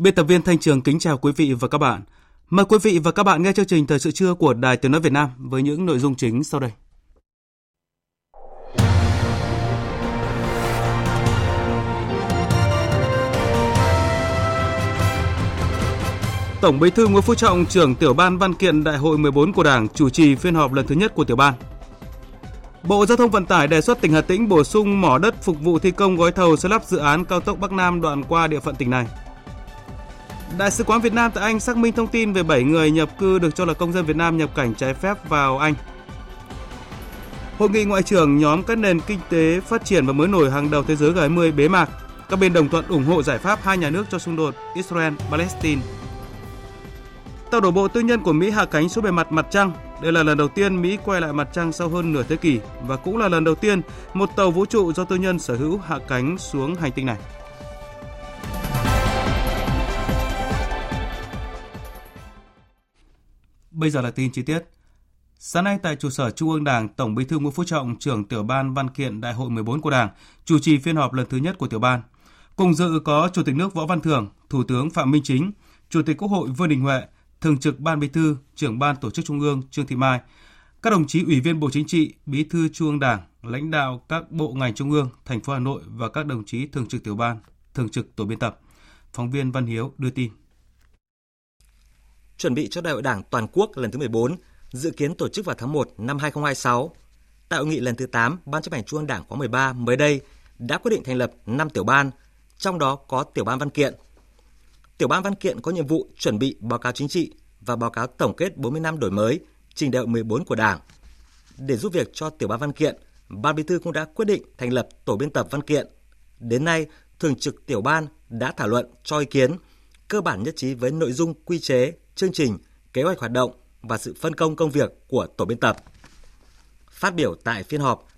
Biên tập viên Thanh Trường kính chào quý vị và các bạn. Mời quý vị và các bạn nghe chương trình Thời sự trưa của Đài Tiếng Nói Việt Nam với những nội dung chính sau đây. Tổng Bí thư Nguyễn Phú Trọng, trưởng tiểu ban văn kiện Đại hội 14 của Đảng chủ trì phiên họp lần thứ nhất của tiểu ban. Bộ Giao thông Vận tải đề xuất tỉnh Hà Tĩnh bổ sung mỏ đất phục vụ thi công gói thầu xây lắp dự án cao tốc Bắc Nam đoạn qua địa phận tỉnh này. Đại sứ quán Việt Nam tại Anh xác minh thông tin về 7 người nhập cư được cho là công dân Việt Nam nhập cảnh trái phép vào Anh. Hội nghị ngoại trưởng nhóm các nền kinh tế phát triển và mới nổi hàng đầu thế giới G20 bế mạc. Các bên đồng thuận ủng hộ giải pháp hai nhà nước cho xung đột Israel-Palestine. Tàu đổ bộ tư nhân của Mỹ hạ cánh xuống bề mặt mặt trăng. Đây là lần đầu tiên Mỹ quay lại mặt trăng sau hơn nửa thế kỷ và cũng là lần đầu tiên một tàu vũ trụ do tư nhân sở hữu hạ cánh xuống hành tinh này. Bây giờ là tin chi tiết. Sáng nay tại trụ sở Trung ương Đảng, Tổng Bí thư Nguyễn Phú Trọng, trưởng tiểu ban văn kiện Đại hội 14 của Đảng, chủ trì phiên họp lần thứ nhất của tiểu ban. Cùng dự có Chủ tịch nước Võ Văn Thưởng, Thủ tướng Phạm Minh Chính, Chủ tịch Quốc hội Vương Đình Huệ, Thường trực Ban Bí thư, trưởng Ban Tổ chức Trung ương Trương Thị Mai, các đồng chí Ủy viên Bộ Chính trị, Bí thư Trung ương Đảng, lãnh đạo các bộ ngành trung ương, thành phố Hà Nội và các đồng chí thường trực tiểu ban, thường trực tổ biên tập. Phóng viên Văn Hiếu đưa tin chuẩn bị cho Đại hội Đảng toàn quốc lần thứ 14, dự kiến tổ chức vào tháng 1 năm 2026. Tại hội nghị lần thứ 8, Ban chấp hành Trung ương Đảng khóa 13 mới đây đã quyết định thành lập 5 tiểu ban, trong đó có tiểu ban văn kiện. Tiểu ban văn kiện có nhiệm vụ chuẩn bị báo cáo chính trị và báo cáo tổng kết 40 năm đổi mới, trình đại hội 14 của Đảng. Để giúp việc cho tiểu ban văn kiện, Ban Bí thư cũng đã quyết định thành lập tổ biên tập văn kiện. Đến nay, thường trực tiểu ban đã thảo luận cho ý kiến, cơ bản nhất trí với nội dung quy chế chương trình, kế hoạch hoạt động và sự phân công công việc của tổ biên tập. Phát biểu tại phiên họp,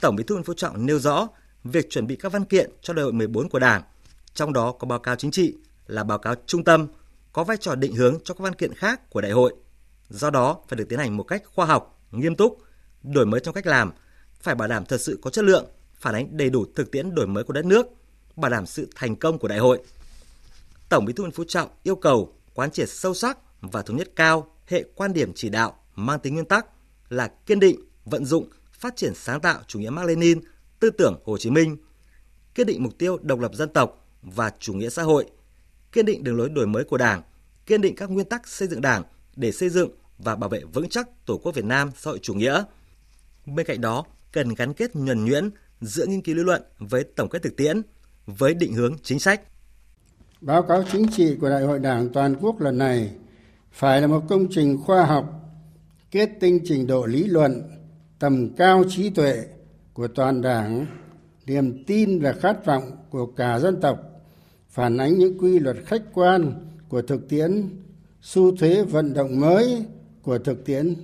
Tổng Bí thư Nguyễn Phú Trọng nêu rõ việc chuẩn bị các văn kiện cho đại hội 14 của Đảng, trong đó có báo cáo chính trị là báo cáo trung tâm, có vai trò định hướng cho các văn kiện khác của đại hội. Do đó phải được tiến hành một cách khoa học, nghiêm túc, đổi mới trong cách làm, phải bảo đảm thật sự có chất lượng, phản ánh đầy đủ thực tiễn đổi mới của đất nước, bảo đảm sự thành công của đại hội. Tổng Bí thư Nguyễn Phú Trọng yêu cầu quán triệt sâu sắc và thống nhất cao hệ quan điểm chỉ đạo mang tính nguyên tắc là kiên định, vận dụng, phát triển sáng tạo chủ nghĩa Mác Lênin, tư tưởng Hồ Chí Minh, kiên định mục tiêu độc lập dân tộc và chủ nghĩa xã hội, kiên định đường lối đổi mới của Đảng, kiên định các nguyên tắc xây dựng Đảng để xây dựng và bảo vệ vững chắc Tổ quốc Việt Nam xã hội chủ nghĩa. Bên cạnh đó, cần gắn kết nhuần nhuyễn giữa nghiên cứu lý luận với tổng kết thực tiễn, với định hướng chính sách báo cáo chính trị của đại hội đảng toàn quốc lần này phải là một công trình khoa học, kết tinh trình độ lý luận, tầm cao trí tuệ của toàn đảng, niềm tin và khát vọng của cả dân tộc, phản ánh những quy luật khách quan của thực tiễn, xu thế vận động mới của thực tiễn,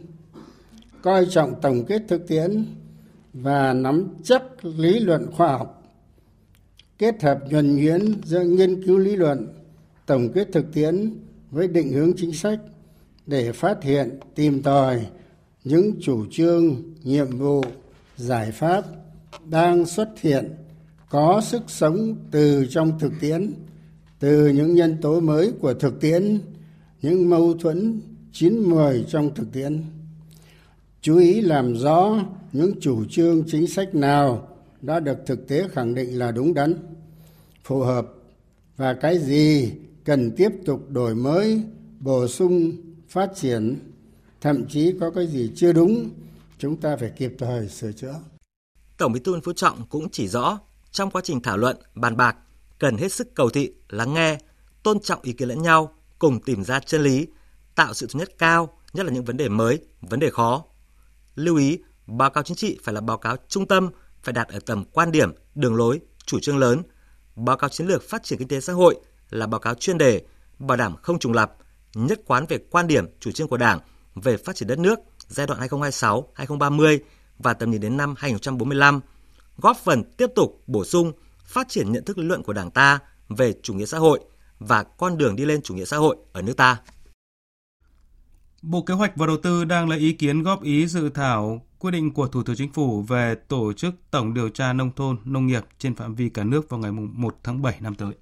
coi trọng tổng kết thực tiễn và nắm chắc lý luận khoa học kết hợp nhuần nhuyễn giữa nghiên cứu lý luận, tổng kết thực tiễn với định hướng chính sách để phát hiện, tìm tòi những chủ trương, nhiệm vụ, giải pháp đang xuất hiện, có sức sống từ trong thực tiễn, từ những nhân tố mới của thực tiễn, những mâu thuẫn chín mười trong thực tiễn. Chú ý làm rõ những chủ trương chính sách nào đã được thực tế khẳng định là đúng đắn phù hợp và cái gì cần tiếp tục đổi mới bổ sung phát triển thậm chí có cái gì chưa đúng chúng ta phải kịp thời sửa chữa tổng bí thư nguyễn phú trọng cũng chỉ rõ Trong quá trình thảo luận, bàn bạc, cần hết sức cầu thị, lắng nghe, tôn trọng ý kiến lẫn nhau, cùng tìm ra chân lý, tạo sự thống nhất cao, nhất là những vấn đề mới, vấn đề khó. Lưu ý, báo cáo chính trị phải là báo cáo trung tâm, phải đặt ở tầm quan điểm, đường lối, chủ trương lớn. Báo cáo chiến lược phát triển kinh tế xã hội là báo cáo chuyên đề, bảo đảm không trùng lập, nhất quán về quan điểm, chủ trương của Đảng về phát triển đất nước giai đoạn 2026-2030 và tầm nhìn đến năm 2045, góp phần tiếp tục bổ sung, phát triển nhận thức lý luận của Đảng ta về chủ nghĩa xã hội và con đường đi lên chủ nghĩa xã hội ở nước ta. Bộ Kế hoạch và Đầu tư đang lấy ý kiến góp ý dự thảo quyết định của Thủ tướng Chính phủ về tổ chức tổng điều tra nông thôn nông nghiệp trên phạm vi cả nước vào ngày 1 tháng 7 năm tới.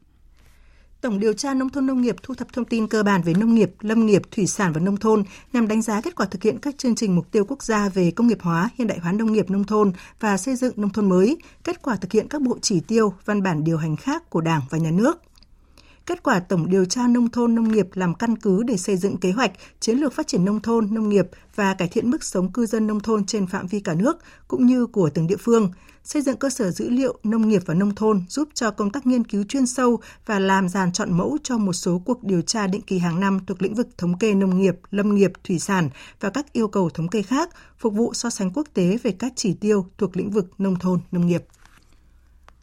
Tổng điều tra nông thôn nông nghiệp thu thập thông tin cơ bản về nông nghiệp, lâm nghiệp, thủy sản và nông thôn nhằm đánh giá kết quả thực hiện các chương trình mục tiêu quốc gia về công nghiệp hóa, hiện đại hóa nông nghiệp nông thôn và xây dựng nông thôn mới, kết quả thực hiện các bộ chỉ tiêu, văn bản điều hành khác của Đảng và Nhà nước kết quả tổng điều tra nông thôn nông nghiệp làm căn cứ để xây dựng kế hoạch, chiến lược phát triển nông thôn nông nghiệp và cải thiện mức sống cư dân nông thôn trên phạm vi cả nước cũng như của từng địa phương, xây dựng cơ sở dữ liệu nông nghiệp và nông thôn giúp cho công tác nghiên cứu chuyên sâu và làm dàn chọn mẫu cho một số cuộc điều tra định kỳ hàng năm thuộc lĩnh vực thống kê nông nghiệp, lâm nghiệp, thủy sản và các yêu cầu thống kê khác, phục vụ so sánh quốc tế về các chỉ tiêu thuộc lĩnh vực nông thôn nông nghiệp.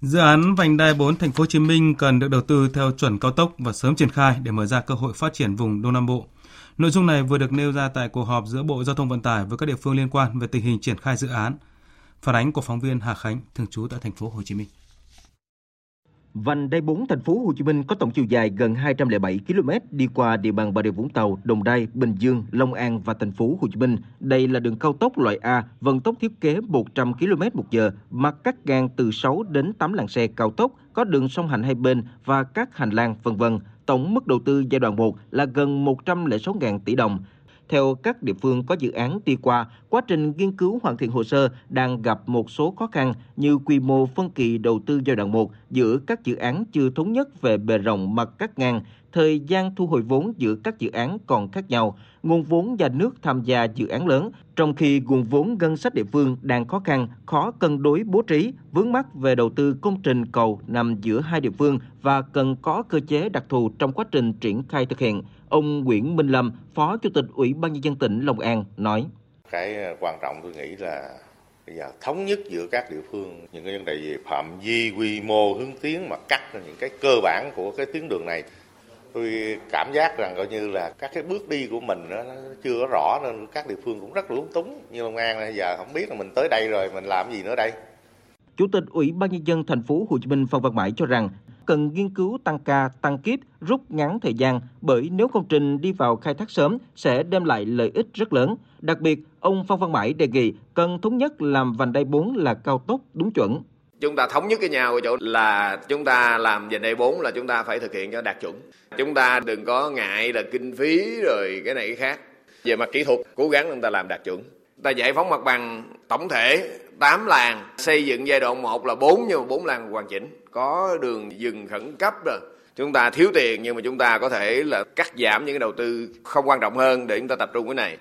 Dự án vành đai 4 thành phố Hồ Chí Minh cần được đầu tư theo chuẩn cao tốc và sớm triển khai để mở ra cơ hội phát triển vùng Đông Nam Bộ. Nội dung này vừa được nêu ra tại cuộc họp giữa Bộ Giao thông Vận tải với các địa phương liên quan về tình hình triển khai dự án. Phản ánh của phóng viên Hà Khánh, thường trú tại thành phố Hồ Chí Minh. Vành đai 4 thành phố Hồ Chí Minh có tổng chiều dài gần 207 km đi qua địa bàn Bà Rịa Vũng Tàu, Đồng Nai, Bình Dương, Long An và thành phố Hồ Chí Minh. Đây là đường cao tốc loại A, vận tốc thiết kế 100 km một giờ, mặt cắt ngang từ 6 đến 8 làn xe cao tốc, có đường song hành hai bên và các hành lang vân vân. Tổng mức đầu tư giai đoạn 1 là gần 106.000 tỷ đồng. Theo các địa phương có dự án đi qua, quá trình nghiên cứu hoàn thiện hồ sơ đang gặp một số khó khăn như quy mô phân kỳ đầu tư giai đoạn 1 giữa các dự án chưa thống nhất về bề rộng mặt cắt ngang, thời gian thu hồi vốn giữa các dự án còn khác nhau, nguồn vốn nhà nước tham gia dự án lớn, trong khi nguồn vốn ngân sách địa phương đang khó khăn, khó cân đối bố trí, vướng mắc về đầu tư công trình cầu nằm giữa hai địa phương và cần có cơ chế đặc thù trong quá trình triển khai thực hiện. Ông Nguyễn Minh Lâm, Phó Chủ tịch Ủy ban nhân dân tỉnh Long An nói: Cái ờ, quan trọng tôi nghĩ là bây giờ thống nhất giữa các địa phương những cái vấn đề về phạm vi quy mô hướng tiến mà cắt những cái cơ bản của cái tuyến đường này tôi cảm giác rằng coi như là các cái bước đi của mình nó chưa có rõ nên các địa phương cũng rất lúng túng như Long An bây giờ không biết là mình tới đây rồi mình làm gì nữa đây Chủ tịch Ủy ban nhân dân thành phố Hồ Chí Minh Phan Văn Mãi cho rằng cần nghiên cứu tăng ca, tăng kíp, rút ngắn thời gian bởi nếu công trình đi vào khai thác sớm sẽ đem lại lợi ích rất lớn. Đặc biệt, ông Phan Văn Mãi đề nghị cần thống nhất làm vành đai 4 là cao tốc đúng chuẩn. Chúng ta thống nhất với nhau ở chỗ là chúng ta làm về đây 4 là chúng ta phải thực hiện cho đạt chuẩn. Chúng ta đừng có ngại là kinh phí rồi cái này cái khác. Về mặt kỹ thuật, cố gắng chúng ta làm đạt chuẩn. Ta giải phóng mặt bằng tổng thể 8 làng, xây dựng giai đoạn 1 là 4 nhưng mà 4 làng hoàn chỉnh, có đường dừng khẩn cấp rồi. Chúng ta thiếu tiền nhưng mà chúng ta có thể là cắt giảm những cái đầu tư không quan trọng hơn để chúng ta tập trung cái này.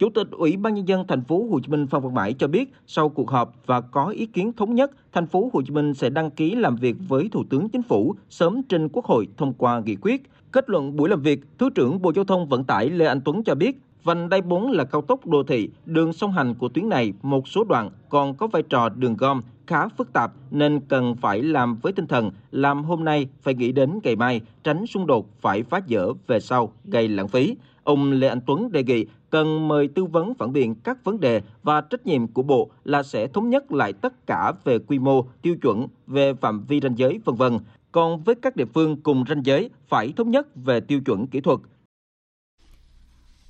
Chủ tịch Ủy ban nhân dân thành phố Hồ Chí Minh Phan Văn Mãi cho biết, sau cuộc họp và có ý kiến thống nhất, thành phố Hồ Chí Minh sẽ đăng ký làm việc với Thủ tướng Chính phủ sớm trình Quốc hội thông qua nghị quyết. Kết luận buổi làm việc, Thứ trưởng Bộ Giao thông Vận tải Lê Anh Tuấn cho biết, Vành đai 4 là cao tốc đô thị, đường song hành của tuyến này một số đoạn còn có vai trò đường gom khá phức tạp nên cần phải làm với tinh thần làm hôm nay phải nghĩ đến ngày mai, tránh xung đột phải phá dỡ về sau gây lãng phí. Ông Lê Anh Tuấn đề nghị cần mời tư vấn phản biện các vấn đề và trách nhiệm của Bộ là sẽ thống nhất lại tất cả về quy mô, tiêu chuẩn, về phạm vi ranh giới vân vân. Còn với các địa phương cùng ranh giới phải thống nhất về tiêu chuẩn kỹ thuật,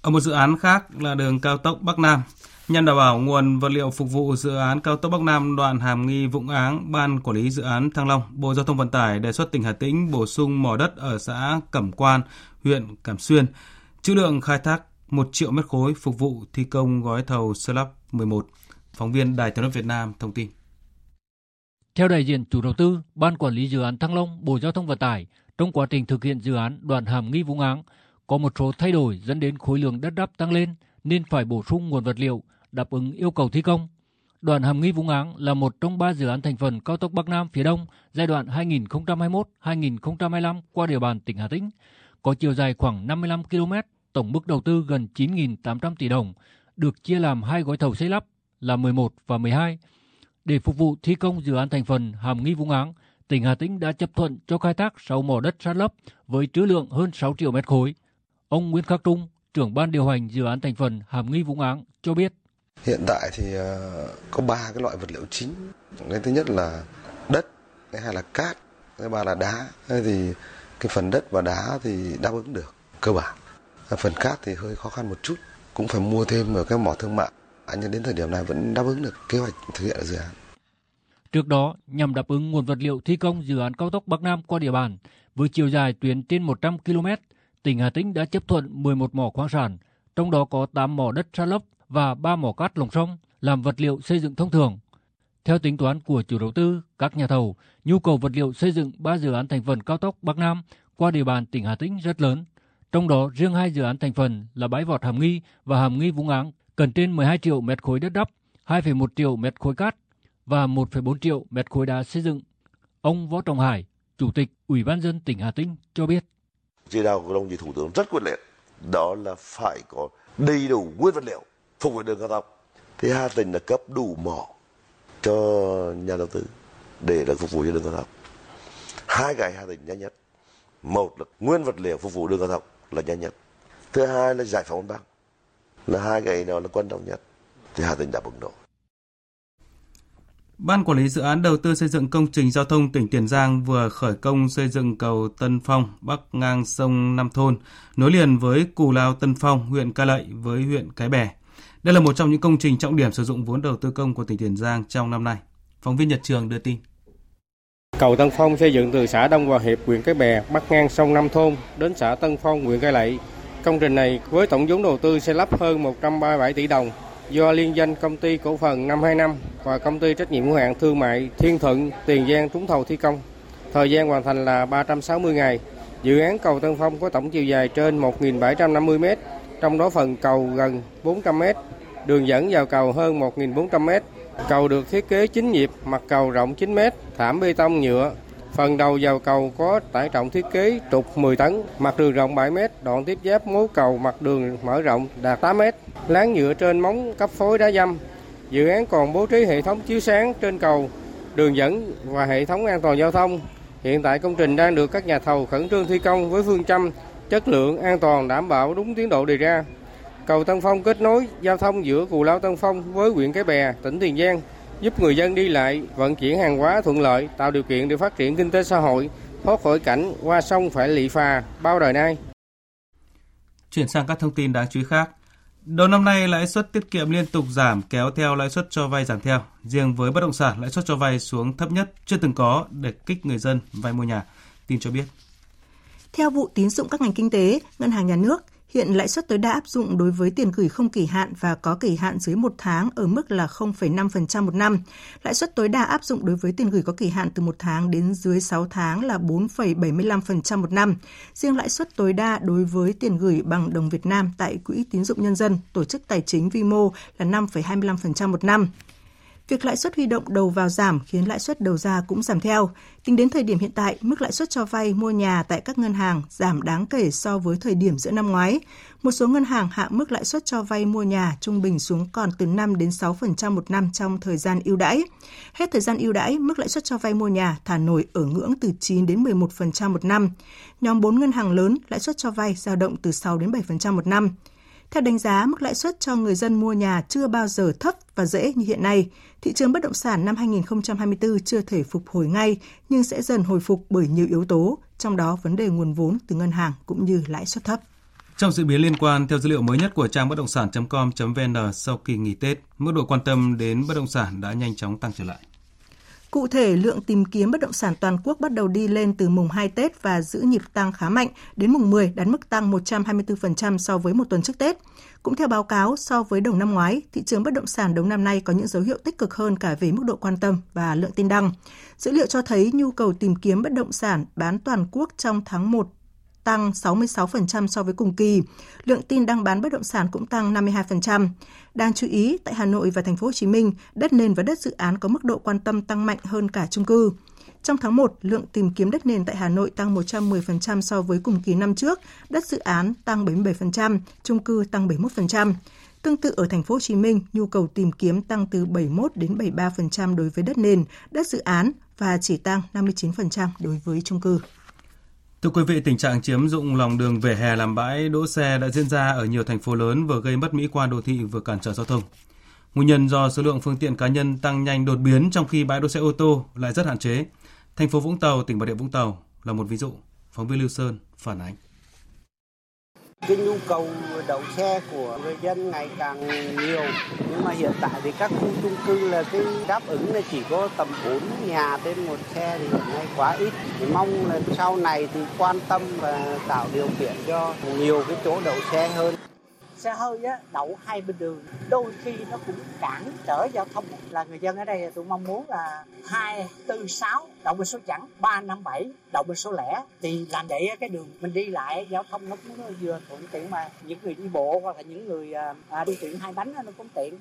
ở một dự án khác là đường cao tốc Bắc Nam, nhằm đảm bảo nguồn vật liệu phục vụ dự án cao tốc Bắc Nam đoạn Hàm Nghi Vũng Áng, Ban Quản lý Dự án Thăng Long, Bộ Giao thông Vận tải đề xuất tỉnh Hà Tĩnh bổ sung mỏ đất ở xã Cẩm Quan, huyện Cẩm Xuyên, trữ lượng khai thác 1 triệu mét khối phục vụ thi công gói thầu Slab 11. Phóng viên Đài tiếng nói Việt Nam thông tin. Theo đại diện chủ đầu tư, Ban Quản lý Dự án Thăng Long, Bộ Giao thông Vận tải, trong quá trình thực hiện dự án đoạn Hàm Nghi Vũng Áng, có một số thay đổi dẫn đến khối lượng đất đắp tăng lên nên phải bổ sung nguồn vật liệu đáp ứng yêu cầu thi công. đoạn Hàm Nghi Vũng Áng là một trong ba dự án thành phần cao tốc Bắc Nam phía Đông giai đoạn 2021-2025 qua địa bàn tỉnh Hà Tĩnh, có chiều dài khoảng 55 km, tổng mức đầu tư gần 9.800 tỷ đồng, được chia làm hai gói thầu xây lắp là 11 và 12. Để phục vụ thi công dự án thành phần Hàm Nghi Vũng Áng, tỉnh Hà Tĩnh đã chấp thuận cho khai thác 6 mỏ đất sát lấp với trữ lượng hơn 6 triệu mét khối. Ông Nguyễn Khắc Trung, trưởng ban điều hành dự án thành phần Hàm Nghi Vũng Áng cho biết. Hiện tại thì ờ, có ba cái loại vật liệu chính. Cái thứ nhất là đất, cái hai là cát, cái ba là đá. Thế thì cái phần đất và đá thì đáp ứng được cơ bản. Phần cát thì hơi khó khăn một chút, cũng phải mua thêm ở cái mỏ thương mại. Nhưng đến thời điểm này vẫn đáp ứng được kế hoạch thực hiện dự án. Trước đó, nhằm đáp ứng nguồn vật liệu thi công dự án cao tốc Bắc Nam qua địa bàn, với chiều dài tuyến trên 100 km, tỉnh Hà Tĩnh đã chấp thuận 11 mỏ khoáng sản, trong đó có 8 mỏ đất sa lấp và 3 mỏ cát lồng sông làm vật liệu xây dựng thông thường. Theo tính toán của chủ đầu tư, các nhà thầu, nhu cầu vật liệu xây dựng 3 dự án thành phần cao tốc Bắc Nam qua địa bàn tỉnh Hà Tĩnh rất lớn. Trong đó, riêng hai dự án thành phần là bãi vọt Hàm Nghi và Hàm Nghi Vũng Áng cần trên 12 triệu mét khối đất đắp, 2,1 triệu mét khối cát và 1,4 triệu mét khối đá xây dựng. Ông Võ Trọng Hải, Chủ tịch Ủy ban dân tỉnh Hà Tĩnh cho biết. Chỉ đạo của đồng chí Thủ tướng rất quyết liệt, đó là phải có đầy đủ nguyên vật liệu phục vụ đường cao tốc. Thì Hà Tĩnh là cấp đủ mỏ cho nhà đầu tư để được phục vụ cho đường cao tốc. Hai cái Hà Tĩnh nhanh nhất. Một là nguyên vật liệu phục vụ đường cao tốc là nhanh nhất. Thứ hai là giải phóng bằng. Là hai cái đó là quan trọng nhất. Thì Hà Tĩnh đã bùng nổ. Ban Quản lý Dự án Đầu tư xây dựng công trình giao thông tỉnh Tiền Giang vừa khởi công xây dựng cầu Tân Phong bắc ngang sông Nam Thôn, nối liền với Cù Lao Tân Phong, huyện Ca Lậy với huyện Cái Bè. Đây là một trong những công trình trọng điểm sử dụng vốn đầu tư công của tỉnh Tiền Giang trong năm nay. Phóng viên Nhật Trường đưa tin. Cầu Tân Phong xây dựng từ xã Đông Hòa Hiệp, huyện Cái Bè, bắc ngang sông Nam Thôn đến xã Tân Phong, huyện Cái Lậy. Công trình này với tổng vốn đầu tư xây lắp hơn 137 tỷ đồng, do liên danh công ty cổ phần 525 và công ty trách nhiệm hữu hạn thương mại Thiên Thuận Tiền Giang trúng thầu thi công. Thời gian hoàn thành là 360 ngày. Dự án cầu Tân Phong có tổng chiều dài trên 1.750 m, trong đó phần cầu gần 400 m, đường dẫn vào cầu hơn 1.400 m. Cầu được thiết kế 9 nhịp, mặt cầu rộng 9 m, thảm bê tông nhựa, Phần đầu vào cầu có tải trọng thiết kế trục 10 tấn, mặt đường rộng 7 m, đoạn tiếp giáp mố cầu mặt đường mở rộng đạt 8 m, láng nhựa trên móng cấp phối đá dăm. Dự án còn bố trí hệ thống chiếu sáng trên cầu, đường dẫn và hệ thống an toàn giao thông. Hiện tại công trình đang được các nhà thầu khẩn trương thi công với phương châm chất lượng an toàn đảm bảo đúng tiến độ đề ra. Cầu Tân Phong kết nối giao thông giữa Cù Lao Tân Phong với huyện Cái Bè, tỉnh Tiền Giang giúp người dân đi lại, vận chuyển hàng hóa thuận lợi, tạo điều kiện để phát triển kinh tế xã hội, thoát khỏi cảnh qua sông phải lị phà bao đời nay. Chuyển sang các thông tin đáng chú ý khác. Đầu năm nay, lãi suất tiết kiệm liên tục giảm kéo theo lãi suất cho vay giảm theo. Riêng với bất động sản, lãi suất cho vay xuống thấp nhất chưa từng có để kích người dân vay mua nhà. Tin cho biết. Theo vụ tín dụng các ngành kinh tế, Ngân hàng Nhà nước Hiện lãi suất tối đa áp dụng đối với tiền gửi không kỳ hạn và có kỳ hạn dưới một tháng ở mức là 0,5% một năm. Lãi suất tối đa áp dụng đối với tiền gửi có kỳ hạn từ một tháng đến dưới 6 tháng là 4,75% một năm. Riêng lãi suất tối đa đối với tiền gửi bằng đồng Việt Nam tại Quỹ tín dụng nhân dân, tổ chức tài chính vi mô là 5,25% một năm. Việc lãi suất huy động đầu vào giảm khiến lãi suất đầu ra cũng giảm theo. Tính đến thời điểm hiện tại, mức lãi suất cho vay mua nhà tại các ngân hàng giảm đáng kể so với thời điểm giữa năm ngoái. Một số ngân hàng hạ mức lãi suất cho vay mua nhà trung bình xuống còn từ 5 đến 6% một năm trong thời gian ưu đãi. Hết thời gian ưu đãi, mức lãi suất cho vay mua nhà thả nổi ở ngưỡng từ 9 đến 11% một năm. Nhóm 4 ngân hàng lớn lãi suất cho vay dao động từ 6 đến 7% một năm. Theo đánh giá, mức lãi suất cho người dân mua nhà chưa bao giờ thấp và dễ như hiện nay. Thị trường bất động sản năm 2024 chưa thể phục hồi ngay, nhưng sẽ dần hồi phục bởi nhiều yếu tố, trong đó vấn đề nguồn vốn từ ngân hàng cũng như lãi suất thấp. Trong diễn biến liên quan, theo dữ liệu mới nhất của trang bất động sản.com.vn sau kỳ nghỉ Tết, mức độ quan tâm đến bất động sản đã nhanh chóng tăng trở lại. Cụ thể, lượng tìm kiếm bất động sản toàn quốc bắt đầu đi lên từ mùng 2 Tết và giữ nhịp tăng khá mạnh, đến mùng 10 đạt mức tăng 124% so với một tuần trước Tết. Cũng theo báo cáo, so với đầu năm ngoái, thị trường bất động sản đầu năm nay có những dấu hiệu tích cực hơn cả về mức độ quan tâm và lượng tin đăng. Dữ liệu cho thấy nhu cầu tìm kiếm bất động sản bán toàn quốc trong tháng 1 tăng 66% so với cùng kỳ. Lượng tin đăng bán bất động sản cũng tăng 52%. Đáng chú ý, tại Hà Nội và thành phố Hồ Chí Minh, đất nền và đất dự án có mức độ quan tâm tăng mạnh hơn cả chung cư. Trong tháng 1, lượng tìm kiếm đất nền tại Hà Nội tăng 110% so với cùng kỳ năm trước, đất dự án tăng 77%, chung cư tăng 71%. Tương tự ở thành phố Hồ Chí Minh, nhu cầu tìm kiếm tăng từ 71 đến 73% đối với đất nền, đất dự án và chỉ tăng 59% đối với chung cư. Thưa quý vị, tình trạng chiếm dụng lòng đường vỉa hè làm bãi đỗ xe đã diễn ra ở nhiều thành phố lớn vừa gây mất mỹ quan đô thị vừa cản trở giao thông. Nguyên nhân do số lượng phương tiện cá nhân tăng nhanh đột biến trong khi bãi đỗ xe ô tô lại rất hạn chế. Thành phố Vũng Tàu, tỉnh Bà Rịa Vũng Tàu là một ví dụ. Phóng viên Lưu Sơn phản ánh. Cái nhu cầu đậu xe của người dân ngày càng nhiều nhưng mà hiện tại thì các khu chung cư là cái đáp ứng là chỉ có tầm 4 nhà trên một xe thì hiện nay quá ít. Thì mong là sau này thì quan tâm và tạo điều kiện cho nhiều cái chỗ đậu xe hơn xe hơi á, đậu hai bên đường đôi khi nó cũng cản trở giao thông. Là người dân ở đây tôi mong muốn là hai tư sáu đậu bên số chẵn ba năm bảy đậu bên số lẻ. Thì làm vậy cái đường mình đi lại giao thông nó cũng vừa thuận tiện mà. Những người đi bộ hoặc là những người à, à đi tiện hai bánh nó cũng tiện.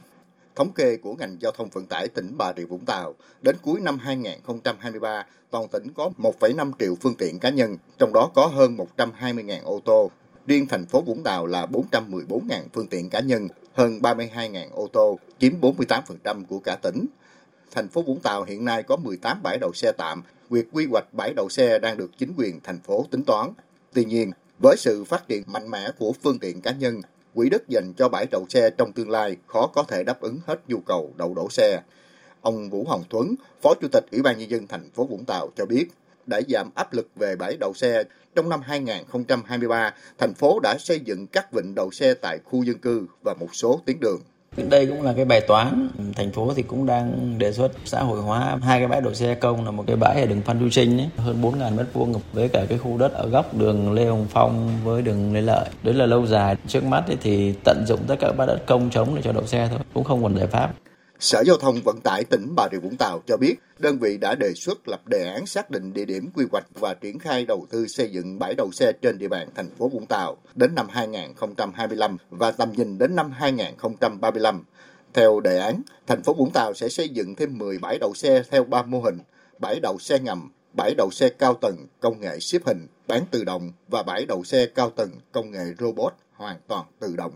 Thống kê của ngành giao thông vận tải tỉnh Bà Rịa Vũng Tàu, đến cuối năm 2023, toàn tỉnh có 1,5 triệu phương tiện cá nhân, trong đó có hơn 120.000 ô tô, Riêng thành phố Vũng Tàu là 414.000 phương tiện cá nhân, hơn 32.000 ô tô, chiếm 48% của cả tỉnh. Thành phố Vũng Tàu hiện nay có 18 bãi đậu xe tạm, việc quy hoạch bãi đậu xe đang được chính quyền thành phố tính toán. Tuy nhiên, với sự phát triển mạnh mẽ của phương tiện cá nhân, quỹ đất dành cho bãi đậu xe trong tương lai khó có thể đáp ứng hết nhu cầu đậu đổ xe. Ông Vũ Hồng Thuấn, Phó Chủ tịch Ủy ban Nhân dân thành phố Vũng Tàu cho biết, để giảm áp lực về bãi đậu xe, trong năm 2023, thành phố đã xây dựng các vịnh đậu xe tại khu dân cư và một số tuyến đường. Đây cũng là cái bài toán, thành phố thì cũng đang đề xuất xã hội hóa hai cái bãi đậu xe công là một cái bãi ở đường Phan Chu Trinh ấy, hơn 4.000 mét vuông với cả cái khu đất ở góc đường Lê Hồng Phong với đường Lê Lợi. Đấy là lâu dài, trước mắt thì tận dụng tất cả các bãi đất công trống để cho đậu xe thôi, cũng không còn giải pháp. Sở Giao thông Vận tải tỉnh Bà Rịa Vũng Tàu cho biết, đơn vị đã đề xuất lập đề án xác định địa điểm quy hoạch và triển khai đầu tư xây dựng bãi đậu xe trên địa bàn thành phố Vũng Tàu đến năm 2025 và tầm nhìn đến năm 2035. Theo đề án, thành phố Vũng Tàu sẽ xây dựng thêm 10 bãi đậu xe theo 3 mô hình: bãi đậu xe ngầm, bãi đậu xe cao tầng công nghệ xếp hình, bán tự động và bãi đậu xe cao tầng công nghệ robot hoàn toàn tự động.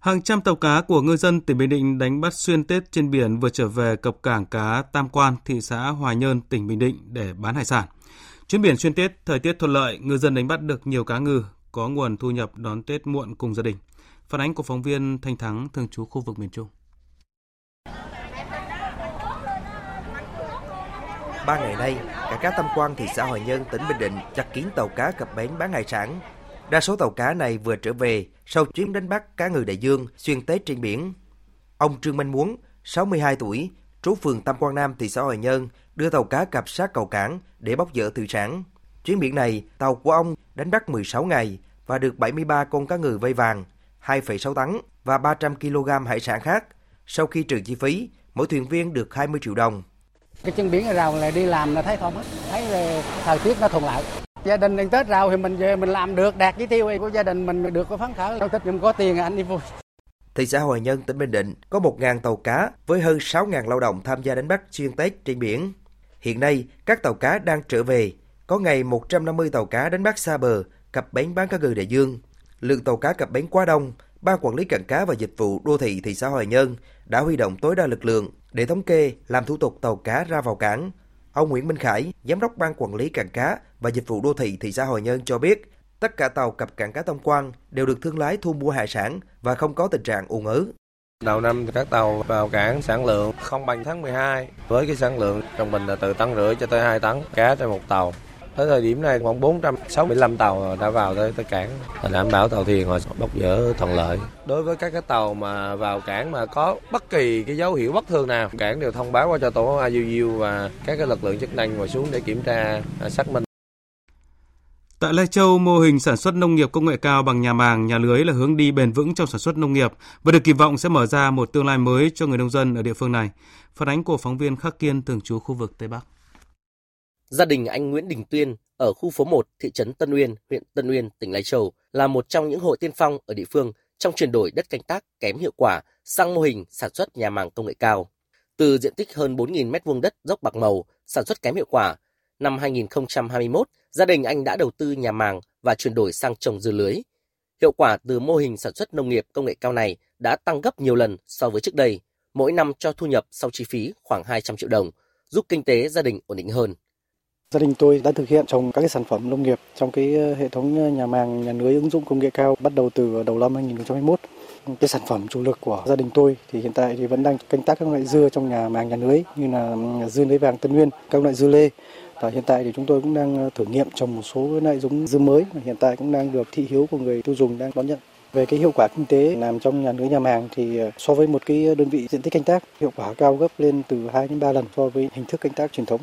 Hàng trăm tàu cá của ngư dân tỉnh Bình Định đánh bắt xuyên Tết trên biển vừa trở về cập cảng cá Tam Quan, thị xã Hoài Nhơn, tỉnh Bình Định để bán hải sản. Chuyến biển xuyên Tết, thời tiết thuận lợi, ngư dân đánh bắt được nhiều cá ngừ, có nguồn thu nhập đón Tết muộn cùng gia đình. Phản ánh của phóng viên Thanh Thắng, thường trú khu vực miền Trung. Ba ngày nay, cả cá Tam Quan, thị xã Hoài Nhơn, tỉnh Bình Định chặt kín tàu cá cập bến bán hải sản. Đa số tàu cá này vừa trở về sau chuyến đánh bắt cá ngừ đại dương xuyên Tết trên biển. Ông Trương Minh Muốn, 62 tuổi, trú phường Tam Quan Nam, thị xã Hoài Nhơn, đưa tàu cá cập sát cầu cảng để bóc dỡ thủy sản. Chuyến biển này, tàu của ông đánh bắt 16 ngày và được 73 con cá ngừ vây vàng, 2,6 tấn và 300 kg hải sản khác. Sau khi trừ chi phí, mỗi thuyền viên được 20 triệu đồng. Cái chân biển ở rào là đi làm là thấy không hết, thấy là thời tiết nó thuận lợi. Gia đình ăn Tết rau thì mình về mình làm được đạt chỉ tiêu của gia đình mình được có phấn khởi. Tết mình có tiền anh đi vui. Thị xã Hoài Nhân, tỉnh Bình Định có 1.000 tàu cá với hơn 6.000 lao động tham gia đánh bắt xuyên Tết trên biển. Hiện nay, các tàu cá đang trở về. Có ngày 150 tàu cá đánh bắt xa bờ, cập bến bán cá ngừ đại dương. Lượng tàu cá cập bến quá đông, Ban quản lý cảng cá và dịch vụ đô thị thị xã Hoài Nhơn đã huy động tối đa lực lượng để thống kê, làm thủ tục tàu cá ra vào cảng, Ông Nguyễn Minh Khải, Giám đốc Ban Quản lý Cảng Cá và Dịch vụ Đô thị thị xã Hội Nhơn cho biết, tất cả tàu cập cảng cá Tam Quan đều được thương lái thu mua hải sản và không có tình trạng ùn ứ. Đầu năm các tàu vào cảng sản lượng không bằng tháng 12 với cái sản lượng trung bình là từ tấn rưỡi cho tới 2 tấn cá trên một tàu. Tới thời điểm này khoảng 465 tàu đã vào tới, tới cảng đảm bảo tàu thuyền họ bốc dỡ thuận lợi. Đối với các cái tàu mà vào cảng mà có bất kỳ cái dấu hiệu bất thường nào, cảng đều thông báo qua cho tổ IUU và các cái lực lượng chức năng ngồi xuống để kiểm tra à, xác minh. Tại Lai Châu, mô hình sản xuất nông nghiệp công nghệ cao bằng nhà màng, nhà lưới là hướng đi bền vững trong sản xuất nông nghiệp và được kỳ vọng sẽ mở ra một tương lai mới cho người nông dân ở địa phương này. Phản ánh của phóng viên Khắc Kiên thường trú khu vực Tây Bắc. Gia đình anh Nguyễn Đình Tuyên ở khu phố 1 thị trấn Tân Uyên, huyện Tân Uyên, tỉnh Lai Châu là một trong những hộ tiên phong ở địa phương trong chuyển đổi đất canh tác kém hiệu quả sang mô hình sản xuất nhà màng công nghệ cao. Từ diện tích hơn 4.000 m2 đất dốc bạc màu, sản xuất kém hiệu quả, năm 2021, gia đình anh đã đầu tư nhà màng và chuyển đổi sang trồng dưa lưới. Hiệu quả từ mô hình sản xuất nông nghiệp công nghệ cao này đã tăng gấp nhiều lần so với trước đây, mỗi năm cho thu nhập sau chi phí khoảng 200 triệu đồng, giúp kinh tế gia đình ổn định hơn. Gia đình tôi đã thực hiện trồng các cái sản phẩm nông nghiệp trong cái ờ, hệ thống ờ, nhà màng nhà lưới ứng dụng công nghệ cao bắt đầu từ đầu năm 2021. Cái sản phẩm chủ lực của gia đình tôi thì hiện tại thì vẫn đang canh tác các loại dưa trong nhà màng nhà lưới như là dưa lưới vàng Tân Nguyên, các loại dưa lê. Và hiện tại thì chúng tôi cũng đang ờ, thử nghiệm trồng một số loại giống dưa mới mà hiện tại cũng đang được thị hiếu của người tiêu dùng đang đón nhận. Về cái hiệu quả kinh tế làm trong nhà lưới nhà màng thì so với một cái đơn vị diện tích canh tác hiệu quả cao gấp lên từ 2 đến 3 lần so với hình thức canh tác truyền thống.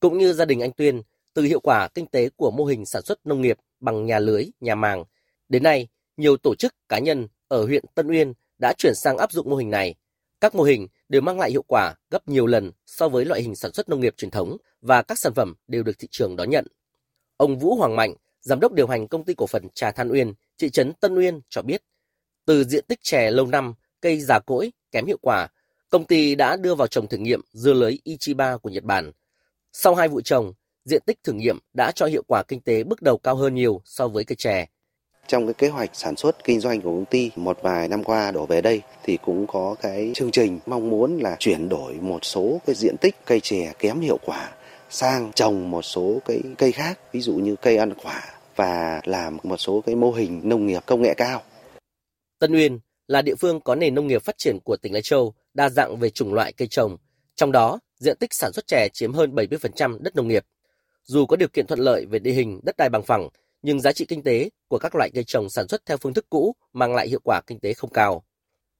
Cũng như gia đình anh Tuyên, từ hiệu quả kinh tế của mô hình sản xuất nông nghiệp bằng nhà lưới, nhà màng, đến nay nhiều tổ chức cá nhân ở huyện Tân Uyên đã chuyển sang áp dụng mô hình này. Các mô hình đều mang lại hiệu quả gấp nhiều lần so với loại hình sản xuất nông nghiệp truyền thống và các sản phẩm đều được thị trường đón nhận. Ông Vũ Hoàng Mạnh, giám đốc điều hành công ty cổ phần trà Than Uyên, thị trấn Tân Uyên cho biết, từ diện tích chè lâu năm, cây già cỗi, kém hiệu quả, công ty đã đưa vào trồng thử nghiệm dưa lưới Ichiba của Nhật Bản sau hai vụ trồng, diện tích thử nghiệm đã cho hiệu quả kinh tế bước đầu cao hơn nhiều so với cây chè. Trong cái kế hoạch sản xuất kinh doanh của công ty một vài năm qua đổ về đây thì cũng có cái chương trình mong muốn là chuyển đổi một số cái diện tích cây chè kém hiệu quả sang trồng một số cái cây khác, ví dụ như cây ăn quả và làm một số cái mô hình nông nghiệp công nghệ cao. Tân Uyên là địa phương có nền nông nghiệp phát triển của tỉnh Lai Châu, đa dạng về chủng loại cây trồng, trong đó diện tích sản xuất chè chiếm hơn 70% đất nông nghiệp. Dù có điều kiện thuận lợi về địa hình đất đai bằng phẳng, nhưng giá trị kinh tế của các loại cây trồng sản xuất theo phương thức cũ mang lại hiệu quả kinh tế không cao.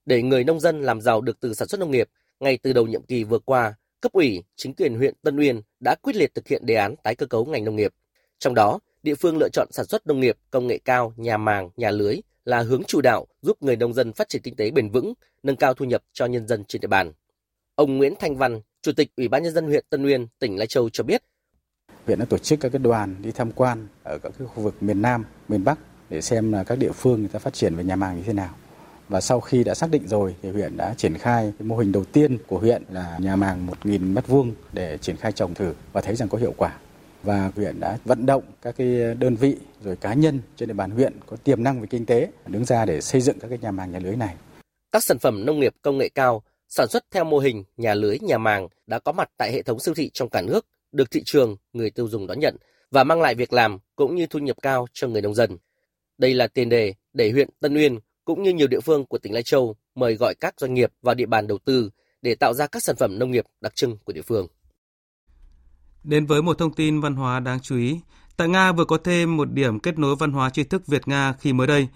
Để người nông dân làm giàu được từ sản xuất nông nghiệp, ngay từ đầu nhiệm kỳ vừa qua, cấp ủy, chính quyền huyện Tân Uyên đã quyết liệt thực hiện đề án tái cơ cấu ngành nông nghiệp. Trong đó, địa phương lựa chọn sản xuất nông nghiệp công nghệ cao, nhà màng, nhà lưới là hướng chủ đạo giúp người nông dân phát triển kinh tế bền vững, nâng cao thu nhập cho nhân dân trên địa bàn. Ông Nguyễn Thanh Văn, Chủ tịch Ủy ban nhân dân huyện Tân Uyên, tỉnh Lai Châu cho biết. Huyện đã tổ chức các cái đoàn đi tham quan ở các cái khu vực miền Nam, miền Bắc để xem là các địa phương người ta phát triển về nhà màng như thế nào. Và sau khi đã xác định rồi thì huyện đã triển khai cái mô hình đầu tiên của huyện là nhà màng 1.000 mét vuông để triển khai trồng thử và thấy rằng có hiệu quả. Và huyện đã vận động các cái đơn vị rồi cá nhân trên địa bàn huyện có tiềm năng về kinh tế đứng ra để xây dựng các cái nhà màng nhà lưới này. Các sản phẩm nông nghiệp công nghệ cao sản xuất theo mô hình nhà lưới nhà màng đã có mặt tại hệ thống siêu thị trong cả nước, được thị trường, người tiêu dùng đón nhận và mang lại việc làm cũng như thu nhập cao cho người nông dân. Đây là tiền đề để huyện Tân Uyên cũng như nhiều địa phương của tỉnh Lai Châu mời gọi các doanh nghiệp vào địa bàn đầu tư để tạo ra các sản phẩm nông nghiệp đặc trưng của địa phương. Đến với một thông tin văn hóa đáng chú ý, tại Nga vừa có thêm một điểm kết nối văn hóa tri thức Việt Nga khi mới đây,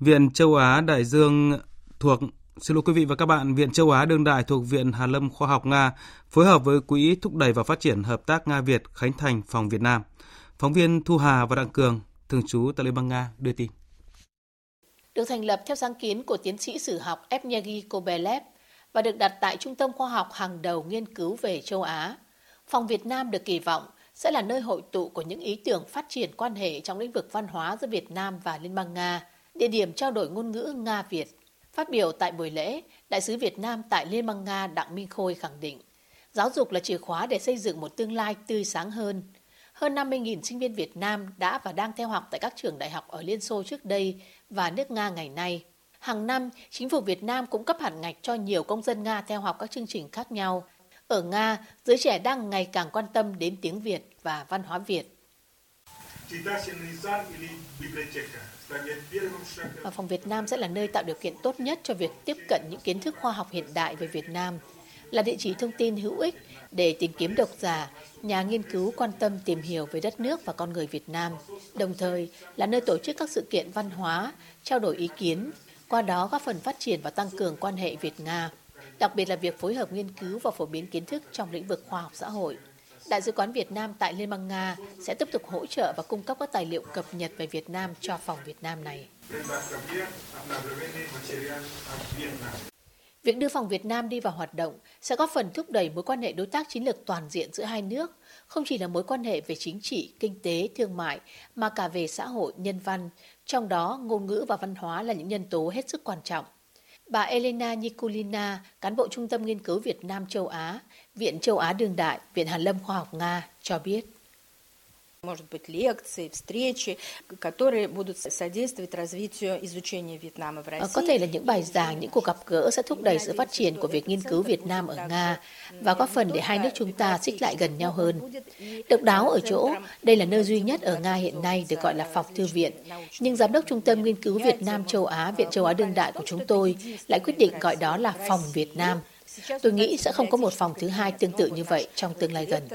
Viện Châu Á Đại Dương thuộc Xin lỗi quý vị và các bạn, Viện Châu Á Đương đại thuộc Viện Hàn lâm Khoa học Nga phối hợp với Quỹ thúc đẩy và phát triển hợp tác Nga Việt khánh thành phòng Việt Nam. Phóng viên Thu Hà và Đặng Cường, thường trú tại Liên bang Nga đưa tin. Được thành lập theo sáng kiến của tiến sĩ sử học Evgeny Kobelev và được đặt tại Trung tâm Khoa học hàng đầu nghiên cứu về châu Á, phòng Việt Nam được kỳ vọng sẽ là nơi hội tụ của những ý tưởng phát triển quan hệ trong lĩnh vực văn hóa giữa Việt Nam và Liên bang Nga, địa điểm trao đổi ngôn ngữ Nga-Việt Phát biểu tại buổi lễ, Đại sứ Việt Nam tại Liên bang Nga Đặng Minh Khôi khẳng định, giáo dục là chìa khóa để xây dựng một tương lai tươi sáng hơn. Hơn 50.000 sinh viên Việt Nam đã và đang theo học tại các trường đại học ở Liên Xô trước đây và nước Nga ngày nay. Hàng năm, chính phủ Việt Nam cũng cấp hạn ngạch cho nhiều công dân Nga theo học các chương trình khác nhau. Ở Nga, giới trẻ đang ngày càng quan tâm đến tiếng Việt và văn hóa Việt. Và phòng Việt Nam sẽ là nơi tạo điều kiện tốt nhất cho việc tiếp cận những kiến thức khoa học hiện đại về Việt Nam, là địa chỉ thông tin hữu ích để tìm kiếm độc giả, nhà nghiên cứu quan tâm tìm hiểu về đất nước và con người Việt Nam, đồng thời là nơi tổ chức các sự kiện văn hóa, trao đổi ý kiến, qua đó góp phần phát triển và tăng cường quan hệ Việt-Nga, đặc biệt là việc phối hợp nghiên cứu và phổ biến kiến thức trong lĩnh vực khoa học xã hội. Đại sứ quán Việt Nam tại Liên bang Nga sẽ tiếp tục hỗ trợ và cung cấp các tài liệu cập nhật về Việt Nam cho phòng Việt Nam này. Việc đưa phòng Việt Nam đi vào hoạt động sẽ góp phần thúc đẩy mối quan hệ đối tác chiến lược toàn diện giữa hai nước, không chỉ là mối quan hệ về chính trị, kinh tế, thương mại, mà cả về xã hội, nhân văn, trong đó ngôn ngữ và văn hóa là những nhân tố hết sức quan trọng. Bà Elena Nikulina, cán bộ Trung tâm Nghiên cứu Việt Nam châu Á, Viện châu Á Đương đại, Viện Hàn lâm Khoa học Nga cho biết. Может быть, лекции, встречи, которые будут содействовать развитию изучения Вьетнама в России. Có thể là những bài giảng, những cuộc gặp gỡ sẽ thúc đẩy sự phát triển của việc nghiên cứu Việt Nam ở Nga và góp phần để hai nước chúng ta xích lại gần nhau hơn. Độc đáo ở chỗ, đây là nơi duy nhất ở Nga hiện nay được gọi là phòng thư viện. Nhưng Giám đốc Trung tâm Nghiên cứu Việt Nam châu Á, Viện châu Á Đương đại của chúng tôi lại quyết định gọi đó là phòng Việt Nam Tôi nghĩ sẽ không có một phòng thứ hai tương tự như vậy trong tương lai gần.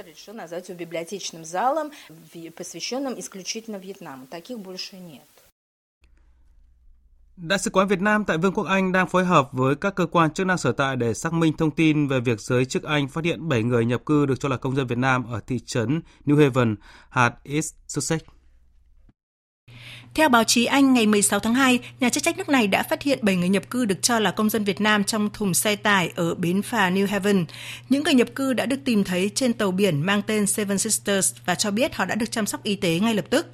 Đại sứ quán Việt Nam tại Vương quốc Anh đang phối hợp với các cơ quan chức năng sở tại để xác minh thông tin về việc giới chức Anh phát hiện 7 người nhập cư được cho là công dân Việt Nam ở thị trấn New Haven, hạt East Sussex. Theo báo chí Anh, ngày 16 tháng 2, nhà chức trách nước này đã phát hiện 7 người nhập cư được cho là công dân Việt Nam trong thùng xe tải ở bến phà New Haven. Những người nhập cư đã được tìm thấy trên tàu biển mang tên Seven Sisters và cho biết họ đã được chăm sóc y tế ngay lập tức.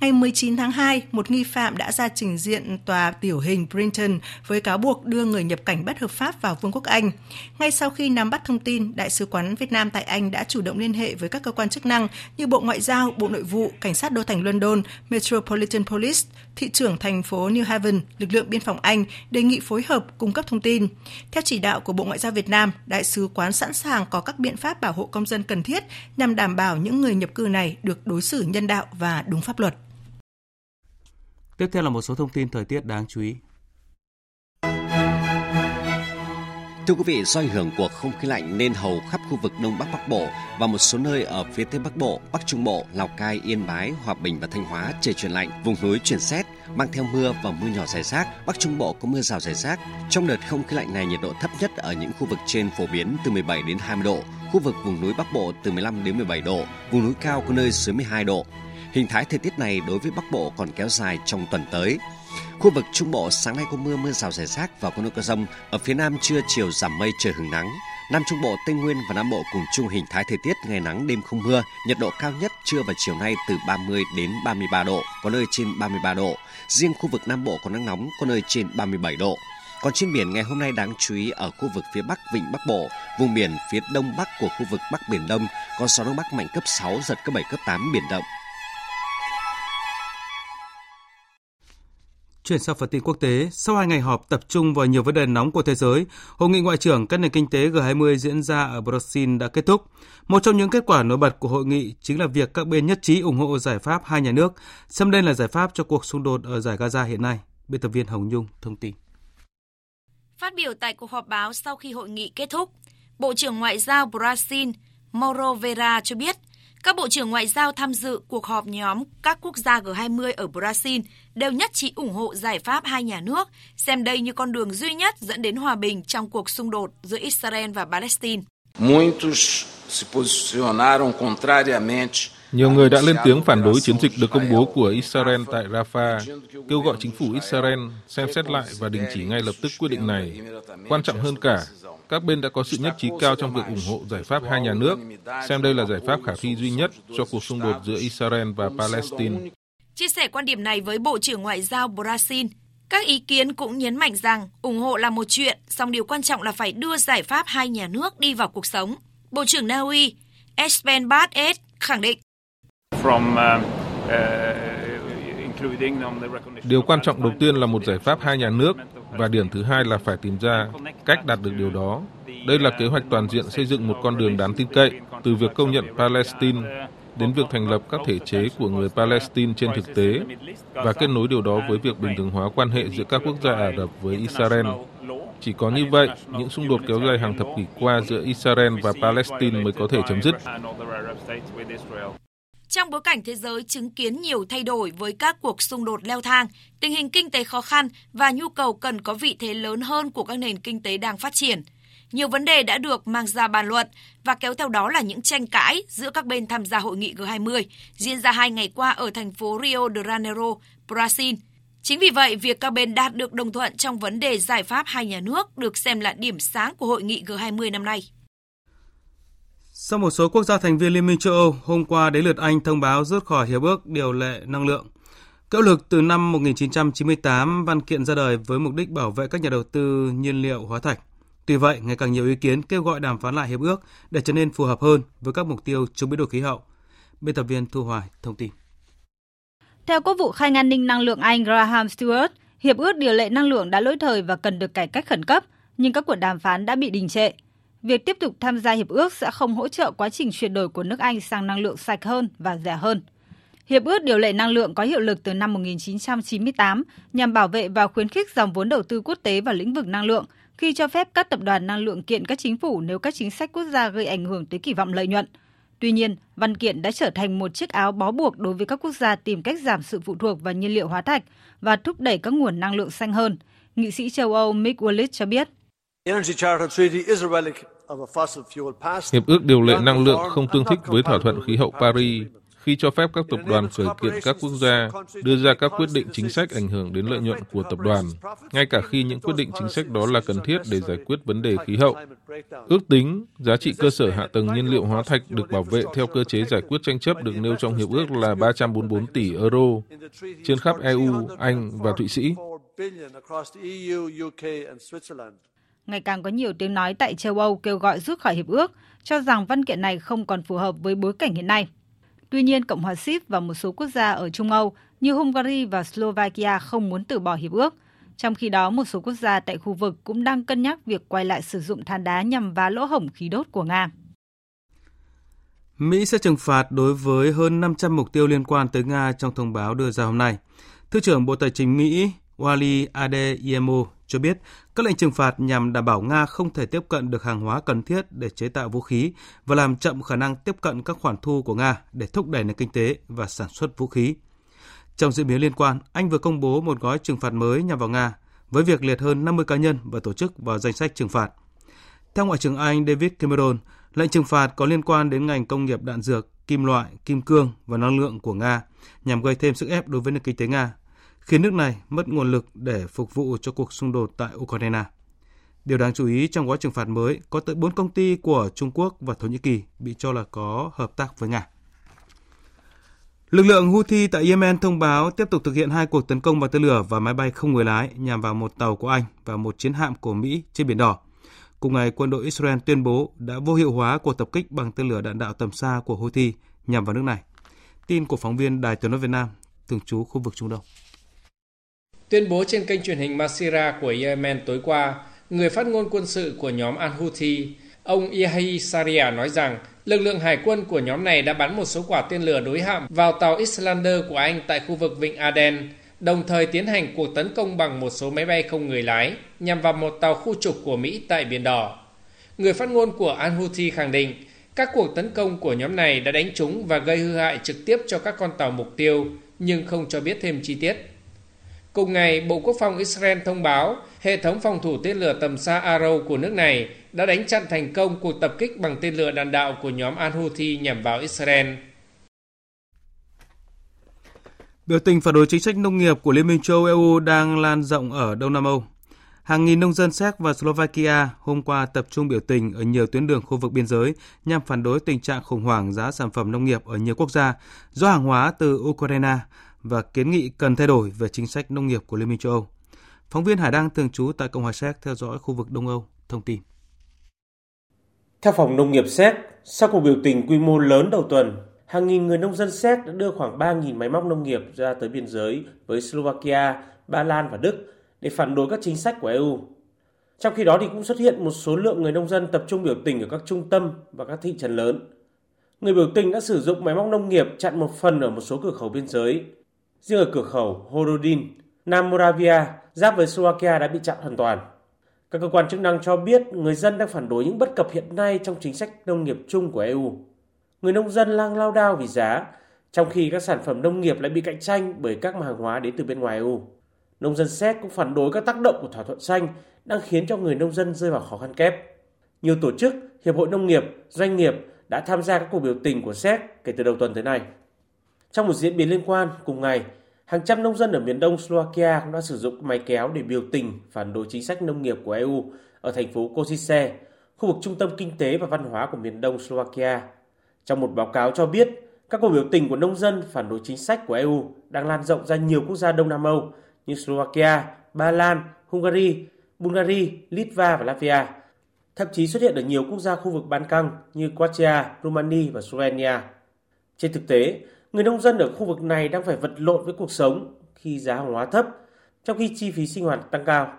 Ngày 19 tháng 2, một nghi phạm đã ra trình diện tòa tiểu hình Brinton với cáo buộc đưa người nhập cảnh bất hợp pháp vào Vương quốc Anh. Ngay sau khi nắm bắt thông tin, Đại sứ quán Việt Nam tại Anh đã chủ động liên hệ với các cơ quan chức năng như Bộ Ngoại giao, Bộ Nội vụ, Cảnh sát đô thành London, Metropolitan Police, thị trưởng thành phố New Haven, lực lượng biên phòng Anh đề nghị phối hợp cung cấp thông tin. Theo chỉ đạo của Bộ Ngoại giao Việt Nam, Đại sứ quán sẵn sàng có các biện pháp bảo hộ công dân cần thiết nhằm đảm bảo những người nhập cư này được đối xử nhân đạo và đúng pháp luật. Tiếp theo là một số thông tin thời tiết đáng chú ý. Thưa quý vị, do ảnh hưởng của không khí lạnh nên hầu khắp khu vực Đông Bắc Bắc Bộ và một số nơi ở phía Tây Bắc Bộ, Bắc Trung Bộ, Lào Cai, Yên Bái, Hòa Bình và Thanh Hóa trời chuyển lạnh, vùng núi chuyển rét, mang theo mưa và mưa nhỏ rải rác. Bắc Trung Bộ có mưa rào rải rác. Trong đợt không khí lạnh này nhiệt độ thấp nhất ở những khu vực trên phổ biến từ 17 đến 20 độ, khu vực vùng núi Bắc Bộ từ 15 đến 17 độ, vùng núi cao có nơi dưới 12 độ. Hình thái thời tiết này đối với Bắc Bộ còn kéo dài trong tuần tới. Khu vực Trung Bộ sáng nay có mưa, mưa rào rải rác và có nơi có rông. Ở phía Nam trưa chiều giảm mây trời hứng nắng. Nam Trung Bộ, Tây Nguyên và Nam Bộ cùng chung hình thái thời tiết ngày nắng đêm không mưa, nhiệt độ cao nhất trưa và chiều nay từ 30 đến 33 độ, có nơi trên 33 độ. Riêng khu vực Nam Bộ có nắng nóng, có nơi trên 37 độ. Còn trên biển ngày hôm nay đáng chú ý ở khu vực phía Bắc Vịnh Bắc Bộ, vùng biển phía Đông Bắc của khu vực Bắc Biển Đông có gió Đông Bắc mạnh cấp 6, giật cấp 7, cấp 8 biển động. Chuyển sang phần tin quốc tế, sau hai ngày họp tập trung vào nhiều vấn đề nóng của thế giới, Hội nghị ngoại trưởng các nền kinh tế G20 diễn ra ở Brazil đã kết thúc. Một trong những kết quả nổi bật của hội nghị chính là việc các bên nhất trí ủng hộ giải pháp hai nhà nước, xem đây là giải pháp cho cuộc xung đột ở giải Gaza hiện nay. Biên tập viên Hồng Nhung thông tin. Phát biểu tại cuộc họp báo sau khi hội nghị kết thúc, Bộ trưởng Ngoại giao Brazil Mauro Vera cho biết các bộ trưởng ngoại giao tham dự cuộc họp nhóm các quốc gia G20 ở Brazil đều nhất trí ủng hộ giải pháp hai nhà nước, xem đây như con đường duy nhất dẫn đến hòa bình trong cuộc xung đột giữa Israel và Palestine. Muitos se posicionaram contrariamente nhiều người đã lên tiếng phản đối chiến dịch được công bố của Israel tại Rafah, kêu gọi chính phủ Israel xem xét lại và đình chỉ ngay lập tức quyết định này. Quan trọng hơn cả, các bên đã có sự nhất trí cao trong việc ủng hộ giải pháp hai nhà nước, xem đây là giải pháp khả thi duy nhất cho cuộc xung đột giữa Israel và Palestine. Chia sẻ quan điểm này với Bộ trưởng Ngoại giao Brazil, các ý kiến cũng nhấn mạnh rằng ủng hộ là một chuyện, song điều quan trọng là phải đưa giải pháp hai nhà nước đi vào cuộc sống. Bộ trưởng Na Uy, Espen Barth khẳng định. From, uh, uh, Điều quan trọng đầu tiên là một giải pháp hai nhà nước và điểm thứ hai là phải tìm ra cách đạt được điều đó. Đây là kế hoạch toàn diện xây dựng một con đường đáng tin cậy từ việc công nhận Palestine đến việc thành lập các thể chế của người Palestine trên thực tế và kết nối điều đó với việc bình thường hóa quan hệ giữa các quốc gia Ả Rập với Israel. Chỉ có như vậy, những xung đột kéo dài hàng thập kỷ qua giữa Israel và Palestine mới có thể chấm dứt. Trong bối cảnh thế giới chứng kiến nhiều thay đổi với các cuộc xung đột leo thang, tình hình kinh tế khó khăn và nhu cầu cần có vị thế lớn hơn của các nền kinh tế đang phát triển, nhiều vấn đề đã được mang ra bàn luận và kéo theo đó là những tranh cãi giữa các bên tham gia hội nghị G20 diễn ra hai ngày qua ở thành phố Rio de Janeiro, Brazil. Chính vì vậy, việc các bên đạt được đồng thuận trong vấn đề giải pháp hai nhà nước được xem là điểm sáng của hội nghị G20 năm nay. Sau một số quốc gia thành viên Liên minh châu Âu, hôm qua đến lượt Anh thông báo rút khỏi hiệp ước điều lệ năng lượng. Cỡ lực từ năm 1998, văn kiện ra đời với mục đích bảo vệ các nhà đầu tư nhiên liệu hóa thạch. Tuy vậy, ngày càng nhiều ý kiến kêu gọi đàm phán lại hiệp ước để trở nên phù hợp hơn với các mục tiêu chống biến đổi khí hậu. Biên tập viên Thu Hoài thông tin. Theo Quốc vụ Khai an ninh năng lượng Anh Graham Stewart, hiệp ước điều lệ năng lượng đã lỗi thời và cần được cải cách khẩn cấp, nhưng các cuộc đàm phán đã bị đình trệ. Việc tiếp tục tham gia hiệp ước sẽ không hỗ trợ quá trình chuyển đổi của nước Anh sang năng lượng sạch hơn và rẻ hơn. Hiệp ước điều lệ năng lượng có hiệu lực từ năm 1998 nhằm bảo vệ và khuyến khích dòng vốn đầu tư quốc tế vào lĩnh vực năng lượng khi cho phép các tập đoàn năng lượng kiện các chính phủ nếu các chính sách quốc gia gây ảnh hưởng tới kỳ vọng lợi nhuận. Tuy nhiên, văn kiện đã trở thành một chiếc áo bó buộc đối với các quốc gia tìm cách giảm sự phụ thuộc vào nhiên liệu hóa thạch và thúc đẩy các nguồn năng lượng xanh hơn. Nghị sĩ châu Âu Mick Wallace cho biết. Hiệp ước điều lệ năng lượng không tương thích với thỏa thuận khí hậu Paris khi cho phép các tập đoàn khởi kiện các quốc gia đưa ra các quyết định chính sách ảnh hưởng đến lợi nhuận của tập đoàn, ngay cả khi những quyết định chính sách đó là cần thiết để giải quyết vấn đề khí hậu. Ước tính, giá trị cơ sở hạ tầng nhiên liệu hóa thạch được bảo vệ theo cơ chế giải quyết tranh chấp được nêu trong hiệp ước là 344 tỷ euro trên khắp EU, Anh và Thụy Sĩ. Ngày càng có nhiều tiếng nói tại châu Âu kêu gọi rút khỏi hiệp ước, cho rằng văn kiện này không còn phù hợp với bối cảnh hiện nay. Tuy nhiên, Cộng hòa Ship và một số quốc gia ở Trung Âu như Hungary và Slovakia không muốn từ bỏ hiệp ước. Trong khi đó, một số quốc gia tại khu vực cũng đang cân nhắc việc quay lại sử dụng than đá nhằm vá lỗ hổng khí đốt của Nga. Mỹ sẽ trừng phạt đối với hơn 500 mục tiêu liên quan tới Nga trong thông báo đưa ra hôm nay. Thứ trưởng Bộ Tài chính Mỹ Wali Adeyemo cho biết các lệnh trừng phạt nhằm đảm bảo Nga không thể tiếp cận được hàng hóa cần thiết để chế tạo vũ khí và làm chậm khả năng tiếp cận các khoản thu của Nga để thúc đẩy nền kinh tế và sản xuất vũ khí. Trong diễn biến liên quan, Anh vừa công bố một gói trừng phạt mới nhằm vào Nga với việc liệt hơn 50 cá nhân và tổ chức vào danh sách trừng phạt. Theo Ngoại trưởng Anh David Cameron, lệnh trừng phạt có liên quan đến ngành công nghiệp đạn dược, kim loại, kim cương và năng lượng của Nga nhằm gây thêm sức ép đối với nền kinh tế Nga khiến nước này mất nguồn lực để phục vụ cho cuộc xung đột tại Ukraine. Điều đáng chú ý trong gói trừng phạt mới có tới 4 công ty của Trung Quốc và Thổ Nhĩ Kỳ bị cho là có hợp tác với Nga. Lực lượng Houthi tại Yemen thông báo tiếp tục thực hiện hai cuộc tấn công bằng tên lửa và máy bay không người lái nhằm vào một tàu của Anh và một chiến hạm của Mỹ trên Biển Đỏ. Cùng ngày, quân đội Israel tuyên bố đã vô hiệu hóa cuộc tập kích bằng tên lửa đạn đạo tầm xa của Houthi nhằm vào nước này. Tin của phóng viên Đài tiếng nói Việt Nam, thường trú khu vực Trung Đông. Tuyên bố trên kênh truyền hình Masira của Yemen tối qua, người phát ngôn quân sự của nhóm Al-Houthi, ông Yahya Saria nói rằng lực lượng hải quân của nhóm này đã bắn một số quả tên lửa đối hạm vào tàu Islander của Anh tại khu vực Vịnh Aden, đồng thời tiến hành cuộc tấn công bằng một số máy bay không người lái nhằm vào một tàu khu trục của Mỹ tại Biển Đỏ. Người phát ngôn của Al-Houthi khẳng định các cuộc tấn công của nhóm này đã đánh trúng và gây hư hại trực tiếp cho các con tàu mục tiêu, nhưng không cho biết thêm chi tiết. Cùng ngày, Bộ Quốc phòng Israel thông báo hệ thống phòng thủ tên lửa tầm xa Arrow của nước này đã đánh chặn thành công cuộc tập kích bằng tên lửa đạn đạo của nhóm Al-Houthi nhằm vào Israel. Biểu tình phản đối chính sách nông nghiệp của Liên minh châu EU đang lan rộng ở Đông Nam Âu. Hàng nghìn nông dân Séc và Slovakia hôm qua tập trung biểu tình ở nhiều tuyến đường khu vực biên giới nhằm phản đối tình trạng khủng hoảng giá sản phẩm nông nghiệp ở nhiều quốc gia do hàng hóa từ Ukraine và kiến nghị cần thay đổi về chính sách nông nghiệp của Liên minh châu Âu. Phóng viên Hải Đăng thường trú tại Cộng hòa Séc theo dõi khu vực Đông Âu thông tin. Theo phòng nông nghiệp Séc, sau cuộc biểu tình quy mô lớn đầu tuần, hàng nghìn người nông dân Séc đã đưa khoảng 3.000 máy móc nông nghiệp ra tới biên giới với Slovakia, Ba Lan và Đức để phản đối các chính sách của EU. Trong khi đó thì cũng xuất hiện một số lượng người nông dân tập trung biểu tình ở các trung tâm và các thị trấn lớn. Người biểu tình đã sử dụng máy móc nông nghiệp chặn một phần ở một số cửa khẩu biên giới Riêng ở cửa khẩu Horodin, Nam Moravia, giáp với Slovakia đã bị chặn hoàn toàn. Các cơ quan chức năng cho biết người dân đang phản đối những bất cập hiện nay trong chính sách nông nghiệp chung của EU. Người nông dân lang lao đao vì giá, trong khi các sản phẩm nông nghiệp lại bị cạnh tranh bởi các hàng hóa đến từ bên ngoài EU. Nông dân Séc cũng phản đối các tác động của thỏa thuận xanh đang khiến cho người nông dân rơi vào khó khăn kép. Nhiều tổ chức, hiệp hội nông nghiệp, doanh nghiệp đã tham gia các cuộc biểu tình của Séc kể từ đầu tuần tới nay. Trong một diễn biến liên quan, cùng ngày, Hàng trăm nông dân ở miền đông Slovakia cũng đã sử dụng máy kéo để biểu tình phản đối chính sách nông nghiệp của EU ở thành phố Košice, khu vực trung tâm kinh tế và văn hóa của miền đông Slovakia. Trong một báo cáo cho biết, các cuộc biểu tình của nông dân phản đối chính sách của EU đang lan rộng ra nhiều quốc gia Đông Nam Âu như Slovakia, Ba Lan, Hungary, Bulgaria, Litva và Latvia. Thậm chí xuất hiện ở nhiều quốc gia khu vực Ban Căng như Croatia, Romania và Slovenia. Trên thực tế, người nông dân ở khu vực này đang phải vật lộn với cuộc sống khi giá hàng hóa thấp, trong khi chi phí sinh hoạt tăng cao.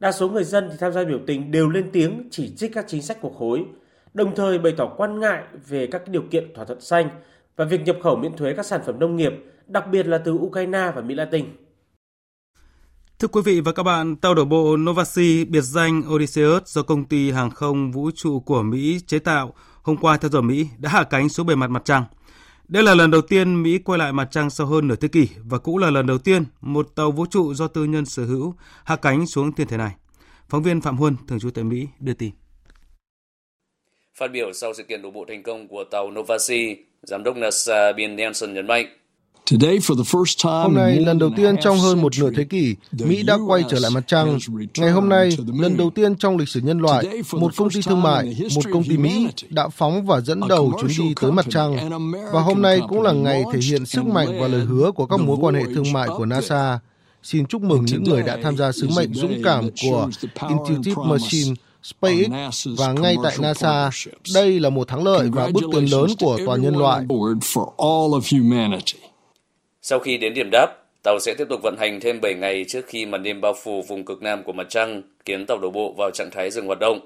Đa số người dân thì tham gia biểu tình đều lên tiếng chỉ trích các chính sách của khối, đồng thời bày tỏ quan ngại về các điều kiện thỏa thuận xanh và việc nhập khẩu miễn thuế các sản phẩm nông nghiệp, đặc biệt là từ Ukraine và Mỹ Latin. Thưa quý vị và các bạn, tàu đổ bộ Novasi biệt danh Odysseus do công ty hàng không vũ trụ của Mỹ chế tạo hôm qua theo giờ Mỹ đã hạ cánh xuống bề mặt mặt trăng. Đây là lần đầu tiên Mỹ quay lại mặt trăng sau hơn nửa thế kỷ và cũng là lần đầu tiên một tàu vũ trụ do tư nhân sở hữu hạ cánh xuống thiên thể này. Phóng viên Phạm Huân, thường trú tại Mỹ, đưa tin. Phát biểu sau sự kiện đổ bộ thành công của tàu Novasi, Giám đốc NASA Bill Nelson nhấn mạnh Hôm nay, lần đầu tiên trong hơn một nửa thế kỷ, Mỹ đã quay trở lại mặt trăng. Ngày hôm nay, lần đầu tiên trong lịch sử nhân loại, một công ty thương mại, một công ty Mỹ đã phóng và dẫn đầu chuyến đi tới mặt trăng. Và hôm nay cũng là ngày thể hiện sức mạnh và lời hứa của các mối quan hệ thương mại của NASA. Xin chúc mừng những người đã tham gia sứ mệnh dũng cảm của Intuitive Machine SpaceX và ngay tại NASA, đây là một thắng lợi và bước tiến lớn của toàn nhân loại. Sau khi đến điểm đáp, tàu sẽ tiếp tục vận hành thêm 7 ngày trước khi màn đêm bao phủ vùng cực nam của mặt trăng, khiến tàu đổ bộ vào trạng thái dừng hoạt động.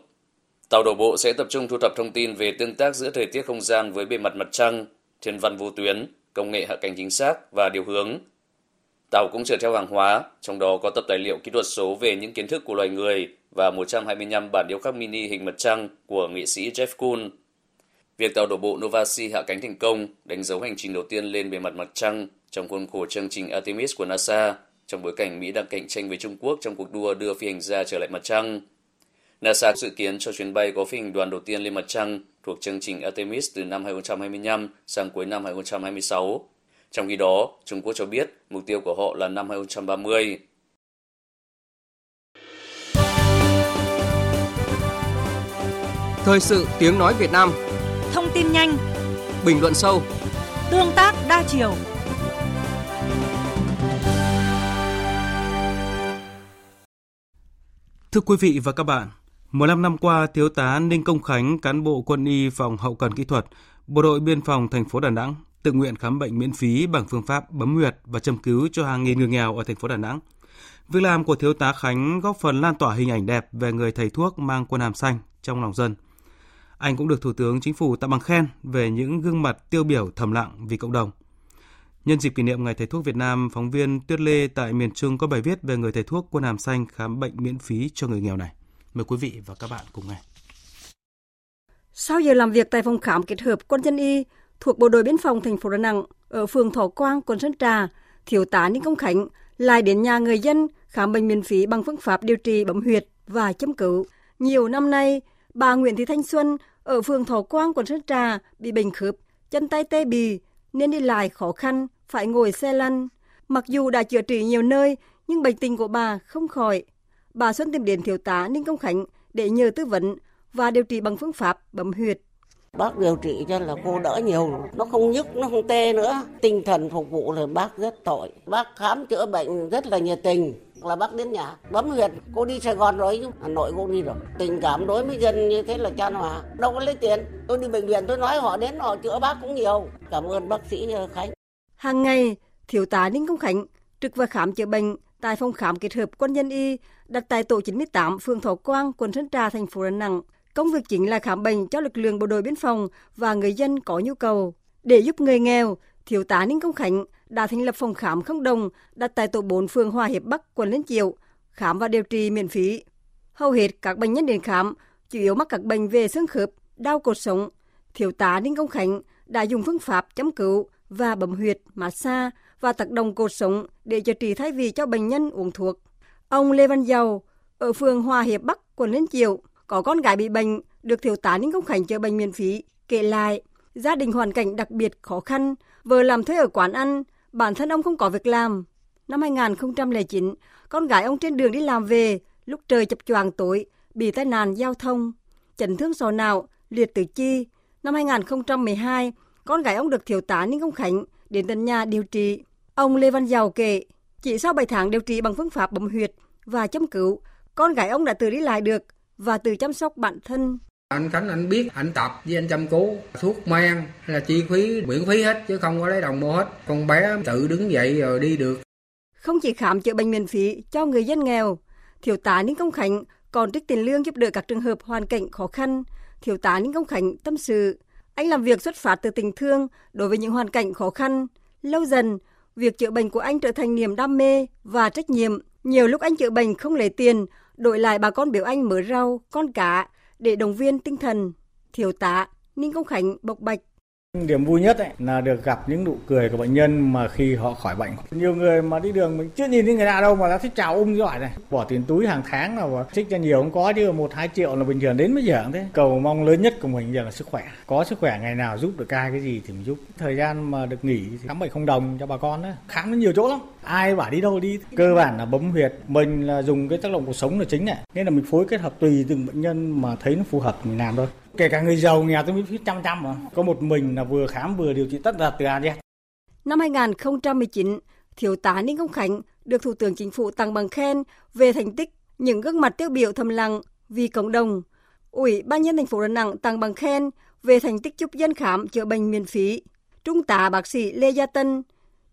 Tàu đổ bộ sẽ tập trung thu thập thông tin về tương tác giữa thời tiết không gian với bề mặt mặt trăng, thiên văn vô tuyến, công nghệ hạ cánh chính xác và điều hướng. Tàu cũng chở theo hàng hóa, trong đó có tập tài liệu kỹ thuật số về những kiến thức của loài người và 125 bản điêu khắc mini hình mặt trăng của nghệ sĩ Jeff Koons. Việc tàu đổ bộ Novasi hạ cánh thành công đánh dấu hành trình đầu tiên lên bề mặt mặt trăng trong khuôn khổ chương trình Artemis của NASA, trong bối cảnh Mỹ đang cạnh tranh với Trung Quốc trong cuộc đua đưa phi hành gia trở lại mặt trăng. NASA dự kiến cho chuyến bay có phi hành đoàn đầu tiên lên mặt trăng thuộc chương trình Artemis từ năm 2025 sang cuối năm 2026. Trong khi đó, Trung Quốc cho biết mục tiêu của họ là năm 2030. Thời sự tiếng nói Việt Nam Thông tin nhanh Bình luận sâu Tương tác đa chiều Thưa quý vị và các bạn, 15 năm qua, Thiếu tá Ninh Công Khánh, cán bộ quân y phòng hậu cần kỹ thuật, Bộ đội Biên phòng thành phố Đà Nẵng, tự nguyện khám bệnh miễn phí bằng phương pháp bấm huyệt và châm cứu cho hàng nghìn người nghèo ở thành phố Đà Nẵng. Việc làm của Thiếu tá Khánh góp phần lan tỏa hình ảnh đẹp về người thầy thuốc mang quân hàm xanh trong lòng dân. Anh cũng được Thủ tướng Chính phủ tặng bằng khen về những gương mặt tiêu biểu thầm lặng vì cộng đồng. Nhân dịp kỷ niệm Ngày Thầy thuốc Việt Nam, phóng viên Tuyết Lê tại miền Trung có bài viết về người thầy thuốc quân hàm xanh khám bệnh miễn phí cho người nghèo này. Mời quý vị và các bạn cùng nghe. Sau giờ làm việc tại phòng khám kết hợp quân dân y thuộc Bộ đội Biên phòng thành phố Đà Nẵng ở phường Thọ Quang, quận Sơn Trà, Thiếu tá Ninh Công Khánh lại đến nhà người dân khám bệnh miễn phí bằng phương pháp điều trị bấm huyệt và châm cứu. Nhiều năm nay, bà Nguyễn Thị Thanh Xuân ở phường Thọ Quang, quận Sơn Trà bị bệnh khớp, chân tay tê bì nên đi lại khó khăn, phải ngồi xe lăn. Mặc dù đã chữa trị nhiều nơi, nhưng bệnh tình của bà không khỏi. Bà Xuân tìm đến thiếu tá Ninh Công Khánh để nhờ tư vấn và điều trị bằng phương pháp bấm huyệt. Bác điều trị cho là cô đỡ nhiều, nó không nhức, nó không tê nữa. Tinh thần phục vụ là bác rất tội. Bác khám chữa bệnh rất là nhiệt tình, là bác đến nhà bấm huyệt cô đi sài gòn rồi chứ hà nội cô đi rồi tình cảm đối với dân như thế là chan hòa đâu có lấy tiền tôi đi bệnh viện tôi nói họ đến họ chữa bác cũng nhiều cảm ơn bác sĩ ờ, khánh hàng ngày thiếu tá ninh công khánh trực và khám chữa bệnh tại phòng khám kết hợp quân nhân y đặt tại tổ 98 phường Thọ Quang, quận Sơn Trà, thành phố Đà Nẵng. Công việc chính là khám bệnh cho lực lượng bộ đội biên phòng và người dân có nhu cầu. Để giúp người nghèo, thiếu tá Ninh Công Khánh đã thành lập phòng khám không đồng đặt tại tổ 4 phường Hòa Hiệp Bắc, quận Liên Chiểu, khám và điều trị miễn phí. Hầu hết các bệnh nhân đến khám chủ yếu mắc các bệnh về xương khớp, đau cột sống. Thiếu tá Ninh Công Khánh đã dùng phương pháp chấm cứu và bấm huyệt, massage và tác động cột sống để chữa trị thay vì cho bệnh nhân uống thuốc. Ông Lê Văn Giàu ở phường Hòa Hiệp Bắc, quận Liên Chiểu có con gái bị bệnh được thiếu tá Ninh Công Khánh chữa bệnh miễn phí. Kể lại, gia đình hoàn cảnh đặc biệt khó khăn, vừa làm thuê ở quán ăn, Bản thân ông không có việc làm. Năm 2009, con gái ông trên đường đi làm về, lúc trời chập choàng tối, bị tai nạn giao thông, chấn thương sọ não, liệt tứ chi. Năm 2012, con gái ông được thiếu tá Ninh Công Khánh đến tận nhà điều trị. Ông Lê Văn Giàu kể, chỉ sau 7 tháng điều trị bằng phương pháp bấm huyệt và châm cứu, con gái ông đã tự đi lại được và tự chăm sóc bản thân. Anh Khánh anh biết anh tập với anh chăm cứu thuốc men là chi phí miễn phí hết chứ không có lấy đồng mua hết. Con bé tự đứng dậy rồi đi được. Không chỉ khám chữa bệnh miễn phí cho người dân nghèo, thiếu tá Ninh Công Khánh còn trích tiền lương giúp đỡ các trường hợp hoàn cảnh khó khăn. Thiếu tá Ninh Công Khánh tâm sự, anh làm việc xuất phát từ tình thương đối với những hoàn cảnh khó khăn. Lâu dần, việc chữa bệnh của anh trở thành niềm đam mê và trách nhiệm. Nhiều lúc anh chữa bệnh không lấy tiền, đổi lại bà con biểu anh mở rau, con cá để động viên tinh thần. Thiếu tá Ninh Công Khánh bộc bạch. Điểm vui nhất ấy là được gặp những nụ cười của bệnh nhân mà khi họ khỏi bệnh. Nhiều người mà đi đường mình chưa nhìn thấy người lạ đâu mà đã thích chào ung giỏi này. Bỏ tiền túi hàng tháng là thích cho nhiều không có chứ, một, hai triệu là bình thường đến bây giờ cũng thế. Cầu mong lớn nhất của mình giờ là sức khỏe. Có sức khỏe ngày nào giúp được ai cái gì thì mình giúp. Thời gian mà được nghỉ thì khám bệnh không đồng cho bà con đó. Khám nó nhiều chỗ lắm. Ai bảo đi đâu đi. Cơ bản là bấm huyệt. Mình là dùng cái tác động cuộc sống là chính này. Nên là mình phối kết hợp tùy từng bệnh nhân mà thấy nó phù hợp mình làm thôi kể cả người giàu nghèo tôi miễn phí trăm trăm mà có một mình là vừa khám vừa điều trị tất cả từ A đến Năm 2019, Thiếu tá Ninh Công Khánh được Thủ tướng Chính phủ tặng bằng khen về thành tích những gương mặt tiêu biểu thầm lặng vì cộng đồng. Ủy ban nhân thành phố Đà Nẵng tặng bằng khen về thành tích giúp dân khám chữa bệnh miễn phí. Trung tá bác sĩ Lê Gia Tân,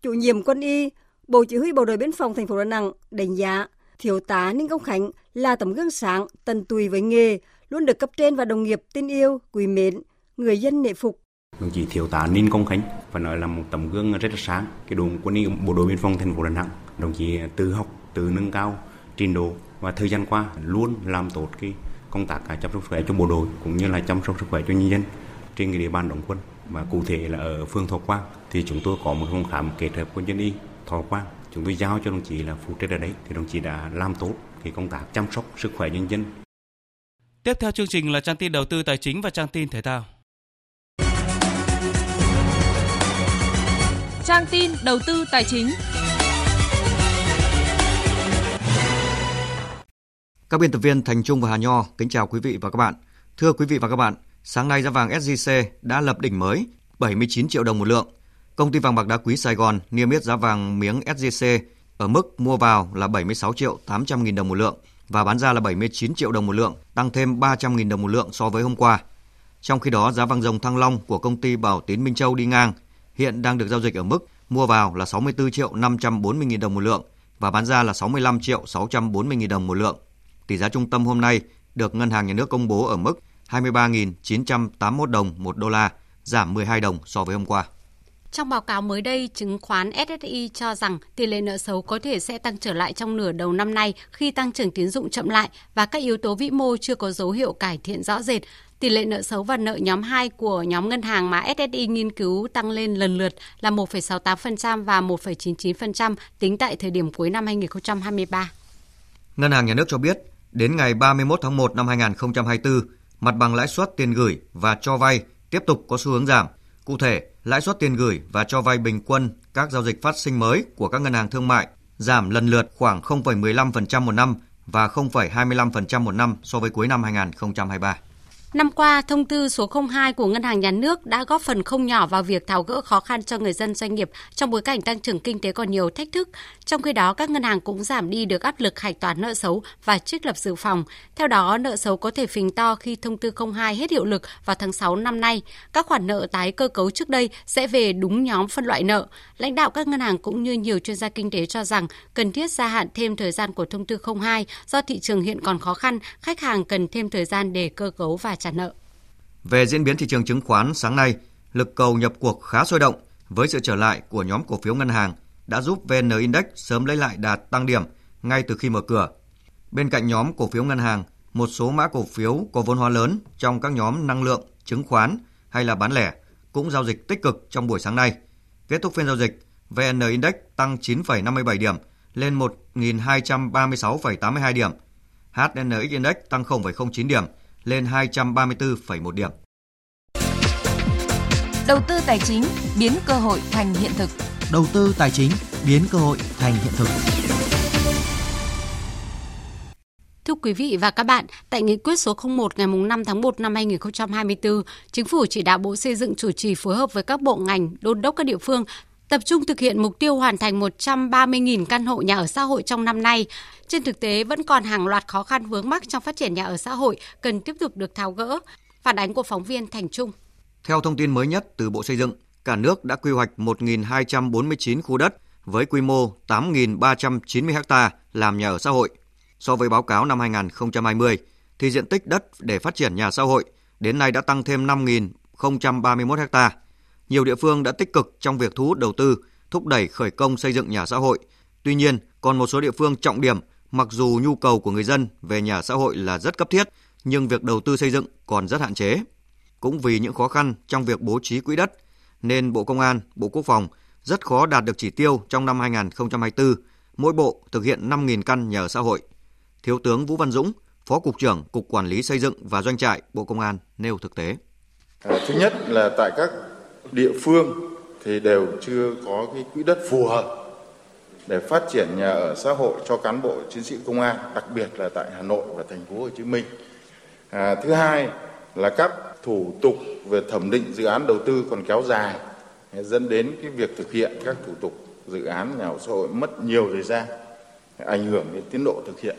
chủ nhiệm quân y, Bộ Chỉ huy Bộ đội Biên phòng thành phố Đà Nẵng đánh giá Thiếu tá Ninh Công Khánh là tấm gương sáng, tận tùy với nghề, luôn được cấp trên và đồng nghiệp tin yêu, quý mến, người dân nể phục. Đồng chí thiếu tá Ninh Công Khánh phải nói là một tấm gương rất là sáng. Cái đội quân y bộ đội biên phòng thành phố Đà Nẵng, đồng chí tự học, tự nâng cao trình độ và thời gian qua luôn làm tốt cái công tác à, chăm sóc sức khỏe cho bộ đội cũng như là chăm sóc sức khỏe cho nhân dân trên cái địa bàn đóng quân và cụ thể là ở phương Thọ Quang thì chúng tôi có một phòng khám kết hợp quân dân y Thọ Quang chúng tôi giao cho đồng chí là phụ trách ở đấy thì đồng chí đã làm tốt cái công tác chăm sóc sức khỏe nhân dân Tiếp theo chương trình là trang tin đầu tư tài chính và trang tin thể thao. Trang tin đầu tư tài chính. Các biên tập viên Thành Trung và Hà Nho kính chào quý vị và các bạn. Thưa quý vị và các bạn, sáng nay giá vàng SJC đã lập đỉnh mới 79 triệu đồng một lượng. Công ty vàng bạc đá quý Sài Gòn niêm yết giá vàng miếng SJC ở mức mua vào là 76 triệu 800 nghìn đồng một lượng và bán ra là 79 triệu đồng một lượng, tăng thêm 300.000 đồng một lượng so với hôm qua. Trong khi đó, giá vàng dòng Thăng Long của công ty Bảo Tín Minh Châu đi ngang hiện đang được giao dịch ở mức mua vào là 64 triệu 540 000 đồng một lượng và bán ra là 65 triệu 640 000 đồng một lượng. Tỷ giá trung tâm hôm nay được Ngân hàng Nhà nước công bố ở mức 23.981 đồng một đô la, giảm 12 đồng so với hôm qua. Trong báo cáo mới đây, chứng khoán SSI cho rằng tỷ lệ nợ xấu có thể sẽ tăng trở lại trong nửa đầu năm nay khi tăng trưởng tín dụng chậm lại và các yếu tố vĩ mô chưa có dấu hiệu cải thiện rõ rệt. Tỷ lệ nợ xấu và nợ nhóm 2 của nhóm ngân hàng mà SSI nghiên cứu tăng lên lần lượt là 1,68% và 1,99% tính tại thời điểm cuối năm 2023. Ngân hàng Nhà nước cho biết, đến ngày 31 tháng 1 năm 2024, mặt bằng lãi suất tiền gửi và cho vay tiếp tục có xu hướng giảm. Cụ thể, lãi suất tiền gửi và cho vay bình quân các giao dịch phát sinh mới của các ngân hàng thương mại giảm lần lượt khoảng 0,15% một năm và 0,25% một năm so với cuối năm 2023. Năm qua, thông tư số 02 của Ngân hàng Nhà nước đã góp phần không nhỏ vào việc tháo gỡ khó khăn cho người dân doanh nghiệp trong bối cảnh tăng trưởng kinh tế còn nhiều thách thức. Trong khi đó, các ngân hàng cũng giảm đi được áp lực hạch toán nợ xấu và trích lập dự phòng. Theo đó, nợ xấu có thể phình to khi thông tư 02 hết hiệu lực vào tháng 6 năm nay. Các khoản nợ tái cơ cấu trước đây sẽ về đúng nhóm phân loại nợ. Lãnh đạo các ngân hàng cũng như nhiều chuyên gia kinh tế cho rằng cần thiết gia hạn thêm thời gian của thông tư 02 do thị trường hiện còn khó khăn, khách hàng cần thêm thời gian để cơ cấu và trả nợ. Về diễn biến thị trường chứng khoán sáng nay, lực cầu nhập cuộc khá sôi động với sự trở lại của nhóm cổ phiếu ngân hàng đã giúp VN Index sớm lấy lại đạt tăng điểm ngay từ khi mở cửa. Bên cạnh nhóm cổ phiếu ngân hàng, một số mã cổ phiếu có vốn hóa lớn trong các nhóm năng lượng, chứng khoán hay là bán lẻ cũng giao dịch tích cực trong buổi sáng nay. Kết thúc phiên giao dịch, VN Index tăng 9,57 điểm lên 1.236,82 điểm. HNX Index tăng 0,09 điểm lên 234,1 điểm. Đầu tư tài chính biến cơ hội thành hiện thực. đầu tư tài chính biến cơ hội thành hiện thực. Thưa quý vị và các bạn, tại nghị quyết số 01 ngày 5 tháng 1 năm 2024, Chính phủ chỉ đạo Bộ Xây dựng chủ trì phối hợp với các bộ ngành, đôn đốc các địa phương tập trung thực hiện mục tiêu hoàn thành 130.000 căn hộ nhà ở xã hội trong năm nay. Trên thực tế vẫn còn hàng loạt khó khăn vướng mắc trong phát triển nhà ở xã hội cần tiếp tục được tháo gỡ. Phản ánh của phóng viên Thành Trung. Theo thông tin mới nhất từ Bộ Xây dựng, cả nước đã quy hoạch 1.249 khu đất với quy mô 8.390 ha làm nhà ở xã hội. So với báo cáo năm 2020, thì diện tích đất để phát triển nhà xã hội đến nay đã tăng thêm 5.031 ha. Nhiều địa phương đã tích cực trong việc thu hút đầu tư, thúc đẩy khởi công xây dựng nhà xã hội. Tuy nhiên, còn một số địa phương trọng điểm, mặc dù nhu cầu của người dân về nhà xã hội là rất cấp thiết, nhưng việc đầu tư xây dựng còn rất hạn chế. Cũng vì những khó khăn trong việc bố trí quỹ đất, nên Bộ Công an, Bộ Quốc phòng rất khó đạt được chỉ tiêu trong năm 2024, mỗi bộ thực hiện 5.000 căn nhà ở xã hội. Thiếu tướng Vũ Văn Dũng, Phó Cục trưởng Cục Quản lý Xây dựng và Doanh trại Bộ Công an nêu thực tế. À, thứ nhất là tại các địa phương thì đều chưa có cái quỹ đất phù hợp để phát triển nhà ở xã hội cho cán bộ chiến sĩ công an, đặc biệt là tại Hà Nội và thành phố Hồ Chí Minh. À, thứ hai là các thủ tục về thẩm định dự án đầu tư còn kéo dài dẫn đến cái việc thực hiện các thủ tục dự án nhà ở xã hội mất nhiều thời gian ảnh hưởng đến tiến độ thực hiện.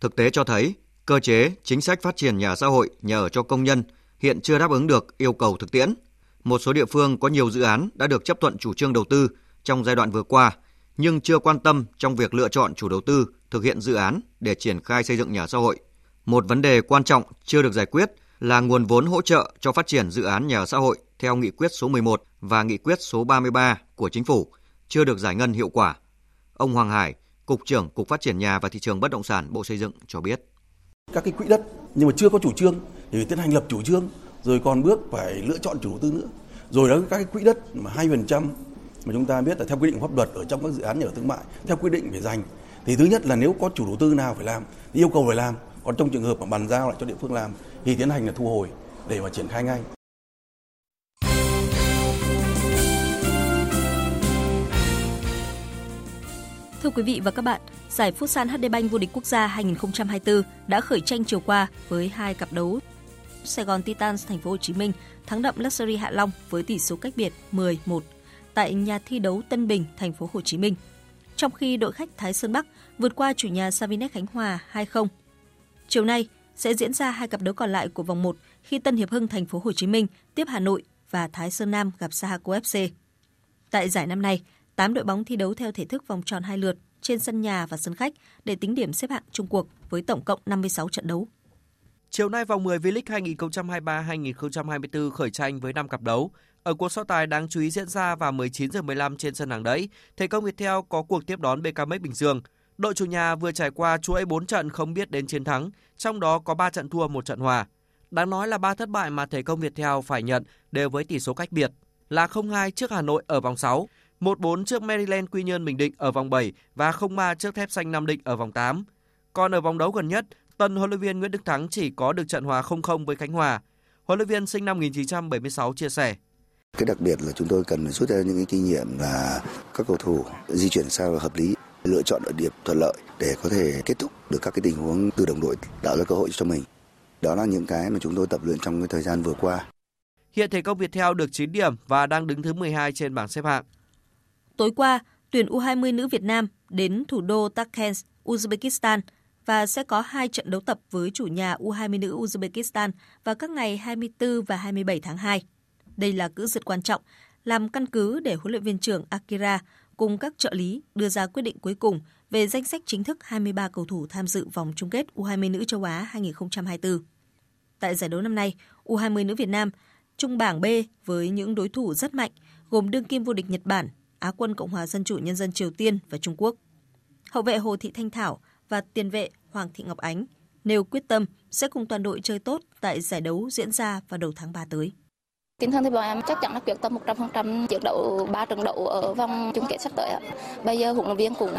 Thực tế cho thấy, cơ chế, chính sách phát triển nhà xã hội, nhà ở cho công nhân hiện chưa đáp ứng được yêu cầu thực tiễn. Một số địa phương có nhiều dự án đã được chấp thuận chủ trương đầu tư trong giai đoạn vừa qua, nhưng chưa quan tâm trong việc lựa chọn chủ đầu tư thực hiện dự án để triển khai xây dựng nhà xã hội. Một vấn đề quan trọng chưa được giải quyết là nguồn vốn hỗ trợ cho phát triển dự án nhà xã hội theo nghị quyết số 11 và nghị quyết số 33 của chính phủ chưa được giải ngân hiệu quả. Ông Hoàng Hải, Cục trưởng Cục Phát triển Nhà và Thị trường Bất động sản Bộ Xây dựng cho biết. Các cái quỹ đất nhưng mà chưa có chủ trương thì tiến hành lập chủ trương rồi còn bước phải lựa chọn chủ đầu tư nữa. Rồi đó các cái quỹ đất mà hai phần trăm mà chúng ta biết là theo quy định pháp luật ở trong các dự án nhà ở thương mại theo quy định phải dành thì thứ nhất là nếu có chủ đầu tư nào phải làm thì yêu cầu phải làm còn trong trường hợp mà bàn giao lại cho địa phương làm thì tiến hành là thu hồi để mà triển khai ngay Thưa quý vị và các bạn, giải Futsal HD Bank vô địch quốc gia 2024 đã khởi tranh chiều qua với hai cặp đấu. Sài Gòn Titans Thành phố Hồ Chí Minh thắng đậm Luxury Hạ Long với tỷ số cách biệt 10-1 tại nhà thi đấu Tân Bình, Thành phố Hồ Chí Minh. Trong khi đội khách Thái Sơn Bắc vượt qua chủ nhà Savinex Khánh Hòa 2-0. Chiều nay sẽ diễn ra hai cặp đấu còn lại của vòng 1 khi Tân Hiệp Hưng Thành phố Hồ Chí Minh tiếp Hà Nội và Thái Sơn Nam gặp Sahako FC. Tại giải năm nay, 8 đội bóng thi đấu theo thể thức vòng tròn hai lượt trên sân nhà và sân khách để tính điểm xếp hạng chung cuộc với tổng cộng 56 trận đấu. Chiều nay vòng 10 V-League 2023-2024 khởi tranh với 5 cặp đấu. Ở cuộc so tài đáng chú ý diễn ra vào 19 giờ 15 trên sân hàng đẫy, Thể công Viettel có cuộc tiếp đón BKM Bình Dương. Đội chủ nhà vừa trải qua chuỗi 4 trận không biết đến chiến thắng, trong đó có 3 trận thua, một trận hòa. Đáng nói là ba thất bại mà Thể công Viettel phải nhận đều với tỷ số cách biệt là 0-2 trước Hà Nội ở vòng 6, 1-4 trước Maryland Quy Nhơn Bình Định ở vòng 7 và 0-3 trước Thép Xanh Nam Định ở vòng 8. Còn ở vòng đấu gần nhất, tân huấn luyện viên Nguyễn Đức Thắng chỉ có được trận hòa 0-0 với Khánh Hòa. Huấn luyện viên sinh năm 1976 chia sẻ. Cái đặc biệt là chúng tôi cần rút ra những cái kinh nghiệm và các cầu thủ di chuyển sao hợp lý, lựa chọn ở điểm thuận lợi để có thể kết thúc được các cái tình huống từ đồng đội tạo ra cơ hội cho mình. Đó là những cái mà chúng tôi tập luyện trong cái thời gian vừa qua. Hiện thể công Viettel được 9 điểm và đang đứng thứ 12 trên bảng xếp hạng. Tối qua, tuyển U20 nữ Việt Nam đến thủ đô Tashkent, Uzbekistan và sẽ có hai trận đấu tập với chủ nhà U20 nữ Uzbekistan vào các ngày 24 và 27 tháng 2. Đây là cữ duyệt quan trọng, làm căn cứ để huấn luyện viên trưởng Akira cùng các trợ lý đưa ra quyết định cuối cùng về danh sách chính thức 23 cầu thủ tham dự vòng chung kết U20 nữ châu Á 2024. Tại giải đấu năm nay, U20 nữ Việt Nam trung bảng B với những đối thủ rất mạnh gồm đương kim vô địch Nhật Bản, Á quân Cộng hòa Dân chủ Nhân dân Triều Tiên và Trung Quốc. Hậu vệ Hồ Thị Thanh Thảo và tiền vệ Hoàng Thị Ngọc Ánh nêu quyết tâm sẽ cùng toàn đội chơi tốt tại giải đấu diễn ra vào đầu tháng 3 tới. Tinh thần thì bọn em chắc chắn là quyết tâm 100% chiến đấu 3 trận đấu ở vòng chung kết sắp tới. Bây giờ huấn luyện viên cũng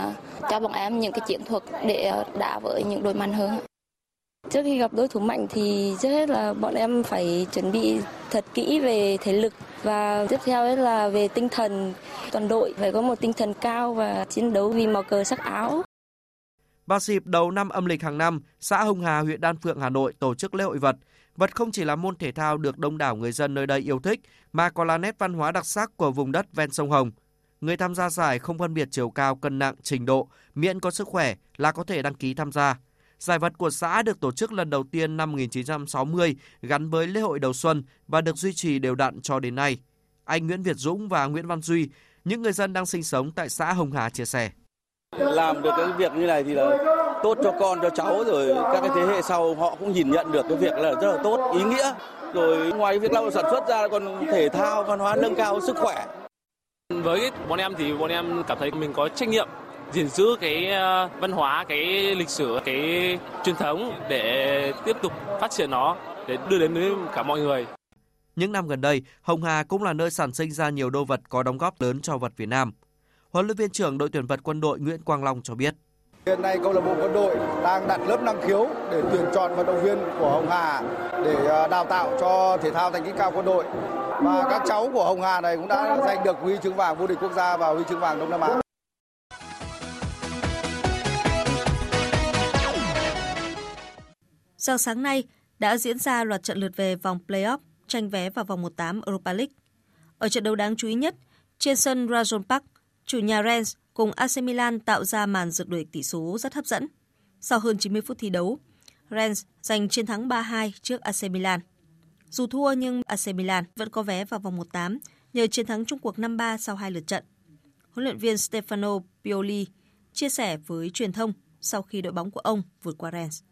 cho bọn em những cái chiến thuật để đá với những đội mạnh hơn. Trước khi gặp đối thủ mạnh thì trước hết là bọn em phải chuẩn bị thật kỹ về thể lực và tiếp theo là về tinh thần toàn đội phải có một tinh thần cao và chiến đấu vì màu cờ sắc áo. Vào dịp đầu năm âm lịch hàng năm, xã Hồng Hà, huyện Đan Phượng, Hà Nội tổ chức lễ hội vật. Vật không chỉ là môn thể thao được đông đảo người dân nơi đây yêu thích, mà còn là nét văn hóa đặc sắc của vùng đất ven sông Hồng. Người tham gia giải không phân biệt chiều cao, cân nặng, trình độ, miễn có sức khỏe là có thể đăng ký tham gia. Giải vật của xã được tổ chức lần đầu tiên năm 1960 gắn với lễ hội đầu xuân và được duy trì đều đặn cho đến nay. Anh Nguyễn Việt Dũng và Nguyễn Văn Duy, những người dân đang sinh sống tại xã Hồng Hà chia sẻ. Làm được cái việc như này thì là tốt cho con, cho cháu rồi các cái thế hệ sau họ cũng nhìn nhận được cái việc là rất là tốt, ý nghĩa. Rồi ngoài việc lao động sản xuất ra còn thể thao, văn hóa nâng cao sức khỏe. Với bọn em thì bọn em cảm thấy mình có trách nhiệm gìn giữ cái ờ, văn hóa, cái lịch sử, cái truyền thống để tiếp tục phát triển nó để đưa đến với cả mọi người. Những năm gần đây, Hồng Hà cũng là nơi sản sinh ra nhiều đô vật có đóng góp lớn cho vật Việt Nam. Huấn luyện viên trưởng đội tuyển vật quân đội Nguyễn Quang Long cho biết. Hiện nay câu lạc bộ quân đội đang đặt lớp năng khiếu để tuyển chọn vận động viên của Hồng Hà để ờ, đào tạo cho thể thao thành tích cao quân đội. Và các cháu của Hồng Hà này cũng đã giành được huy chương vàng vô địch quốc gia và huy chương vàng Đông Nam Á. Sáng sáng nay đã diễn ra loạt trận lượt về vòng playoff tranh vé vào vòng 1/8 Europa League. Ở trận đấu đáng chú ý nhất, trên sân Rajon Park, chủ nhà Rennes cùng AC Milan tạo ra màn rượt đuổi tỷ số rất hấp dẫn. Sau hơn 90 phút thi đấu, Rennes giành chiến thắng 3-2 trước AC Milan. Dù thua nhưng AC Milan vẫn có vé vào vòng 1/8 nhờ chiến thắng chung cuộc 5-3 sau hai lượt trận. Huấn luyện viên Stefano Pioli chia sẻ với truyền thông sau khi đội bóng của ông vượt qua Rennes.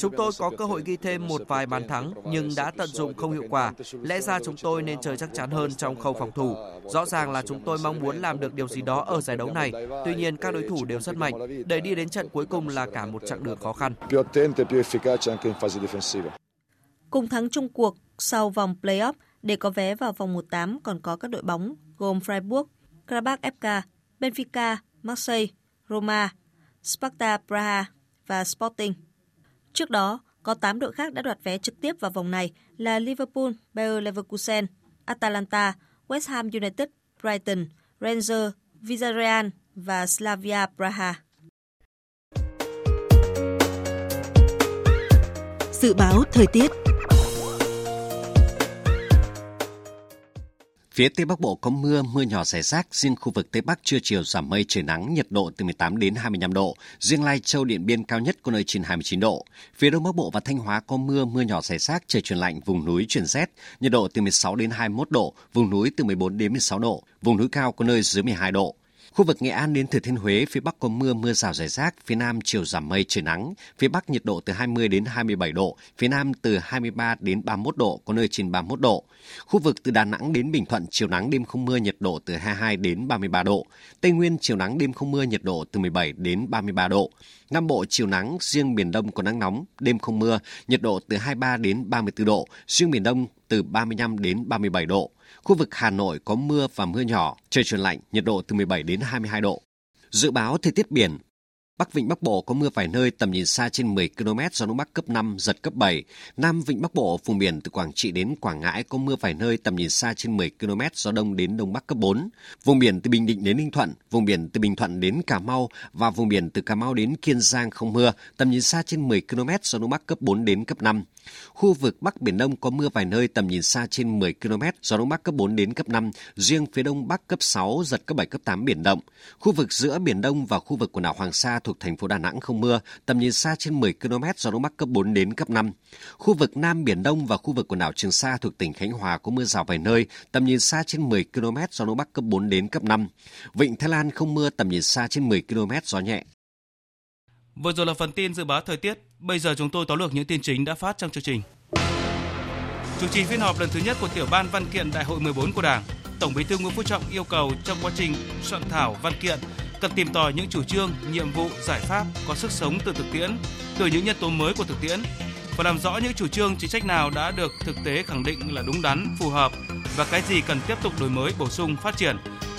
Chúng tôi có cơ hội ghi thêm một vài bàn thắng nhưng đã tận dụng không hiệu quả. Lẽ ra chúng tôi nên chơi chắc chắn hơn trong khâu phòng thủ. Rõ ràng là chúng tôi mong muốn làm được điều gì đó ở giải đấu này. Tuy nhiên các đối thủ đều rất mạnh. Để đi đến trận cuối cùng là cả một chặng đường khó khăn. Cùng thắng chung cuộc sau vòng playoff để có vé vào vòng 1/8 còn có các đội bóng gồm Freiburg, Karabakh FK, Benfica, Marseille, Roma, Sparta Praha và Sporting. Trước đó, có 8 đội khác đã đoạt vé trực tiếp vào vòng này là Liverpool, Bayer Leverkusen, Atalanta, West Ham United, Brighton, Rangers, Villarreal và Slavia Praha. Dự báo thời tiết Phía Tây Bắc Bộ có mưa, mưa nhỏ rải rác, riêng khu vực Tây Bắc trưa chiều giảm mây trời nắng, nhiệt độ từ 18 đến 25 độ, riêng Lai Châu Điện Biên cao nhất có nơi trên 29 độ. Phía Đông Bắc Bộ và Thanh Hóa có mưa, mưa nhỏ rải rác, trời chuyển lạnh, vùng núi chuyển rét, nhiệt độ từ 16 đến 21 độ, vùng núi từ 14 đến 16 độ, vùng núi cao có nơi dưới 12 độ. Khu vực Nghệ An đến Thừa Thiên Huế, phía Bắc có mưa, mưa rào rải rác, phía Nam chiều giảm mây trời nắng, phía Bắc nhiệt độ từ 20 đến 27 độ, phía Nam từ 23 đến 31 độ, có nơi trên 31 độ. Khu vực từ Đà Nẵng đến Bình Thuận chiều nắng đêm không mưa, nhiệt độ từ 22 đến 33 độ. Tây Nguyên chiều nắng đêm không mưa, nhiệt độ từ 17 đến 33 độ. Nam Bộ chiều nắng, riêng miền Đông có nắng nóng, đêm không mưa, nhiệt độ từ 23 đến 34 độ, riêng miền Đông từ 35 đến 37 độ. Khu vực Hà Nội có mưa và mưa nhỏ, trời chuyển lạnh, nhiệt độ từ 17 đến 22 độ. Dự báo thời tiết biển, Bắc Vịnh Bắc Bộ có mưa vài nơi tầm nhìn xa trên 10 km gió Đông Bắc cấp 5, giật cấp 7. Nam Vịnh Bắc Bộ vùng biển từ Quảng Trị đến Quảng Ngãi có mưa vài nơi tầm nhìn xa trên 10 km gió Đông đến Đông Bắc cấp 4. Vùng biển từ Bình Định đến Ninh Thuận, vùng biển từ Bình Thuận đến Cà Mau và vùng biển từ Cà Mau đến Kiên Giang không mưa, tầm nhìn xa trên 10 km gió Đông Bắc cấp 4 đến cấp 5. Khu vực Bắc Biển Đông có mưa vài nơi tầm nhìn xa trên 10 km, gió Đông Bắc cấp 4 đến cấp 5, riêng phía Đông Bắc cấp 6, giật cấp 7, cấp 8 biển động. Khu vực giữa Biển Đông và khu vực quần đảo Hoàng Sa thuộc thành phố Đà Nẵng không mưa, tầm nhìn xa trên 10 km, gió Đông Bắc cấp 4 đến cấp 5. Khu vực Nam Biển Đông và khu vực quần đảo Trường Sa thuộc tỉnh Khánh Hòa có mưa rào vài nơi, tầm nhìn xa trên 10 km, gió Đông Bắc cấp 4 đến cấp 5. Vịnh Thái Lan không mưa, tầm nhìn xa trên 10 km, gió nhẹ. Vừa rồi là phần tin dự báo thời tiết. Bây giờ chúng tôi tóm lược những tin chính đã phát trong chương trình. Chủ trì phiên họp lần thứ nhất của tiểu ban văn kiện Đại hội 14 của Đảng, Tổng Bí thư Nguyễn Phú Trọng yêu cầu trong quá trình soạn thảo văn kiện cần tìm tòi những chủ trương, nhiệm vụ, giải pháp có sức sống từ thực tiễn, từ những nhân tố mới của thực tiễn và làm rõ những chủ trương chính sách nào đã được thực tế khẳng định là đúng đắn, phù hợp và cái gì cần tiếp tục đổi mới, bổ sung, phát triển.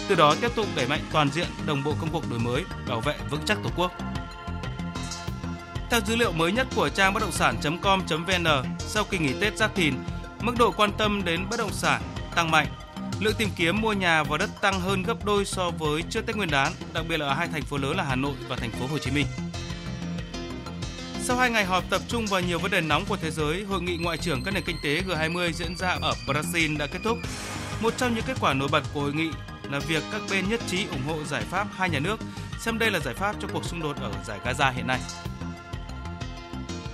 Từ đó tiếp tục đẩy mạnh toàn diện đồng bộ công cuộc đổi mới, bảo vệ vững chắc Tổ quốc. Theo dữ liệu mới nhất của trang bất động sản.com.vn, sau kỳ nghỉ Tết Giáp Thìn, mức độ quan tâm đến bất động sản tăng mạnh. Lượng tìm kiếm mua nhà và đất tăng hơn gấp đôi so với trước Tết Nguyên đán, đặc biệt là ở hai thành phố lớn là Hà Nội và thành phố Hồ Chí Minh. Sau hai ngày họp tập trung vào nhiều vấn đề nóng của thế giới, hội nghị ngoại trưởng các nền kinh tế G20 diễn ra ở Brazil đã kết thúc. Một trong những kết quả nổi bật của hội nghị là việc các bên nhất trí ủng hộ giải pháp hai nhà nước, xem đây là giải pháp cho cuộc xung đột ở giải Gaza hiện nay.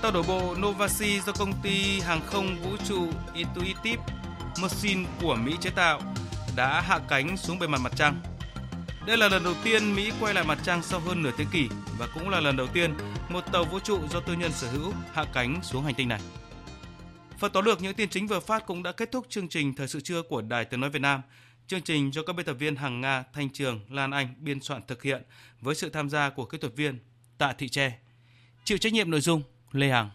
Tàu đổ bộ Novasi do công ty hàng không vũ trụ Intuitive Machine của Mỹ chế tạo đã hạ cánh xuống bề mặt mặt trăng. Đây là lần đầu tiên Mỹ quay lại mặt trăng sau hơn nửa thế kỷ và cũng là lần đầu tiên một tàu vũ trụ do tư nhân sở hữu hạ cánh xuống hành tinh này. Phần tóm lược những tin chính vừa phát cũng đã kết thúc chương trình Thời sự trưa của Đài Tiếng Nói Việt Nam. Chương trình do các biên tập viên Hằng Nga, Thanh Trường, Lan Anh biên soạn thực hiện với sự tham gia của kỹ thuật viên Tạ Thị Tre. Chịu trách nhiệm nội dung Lê Hằng.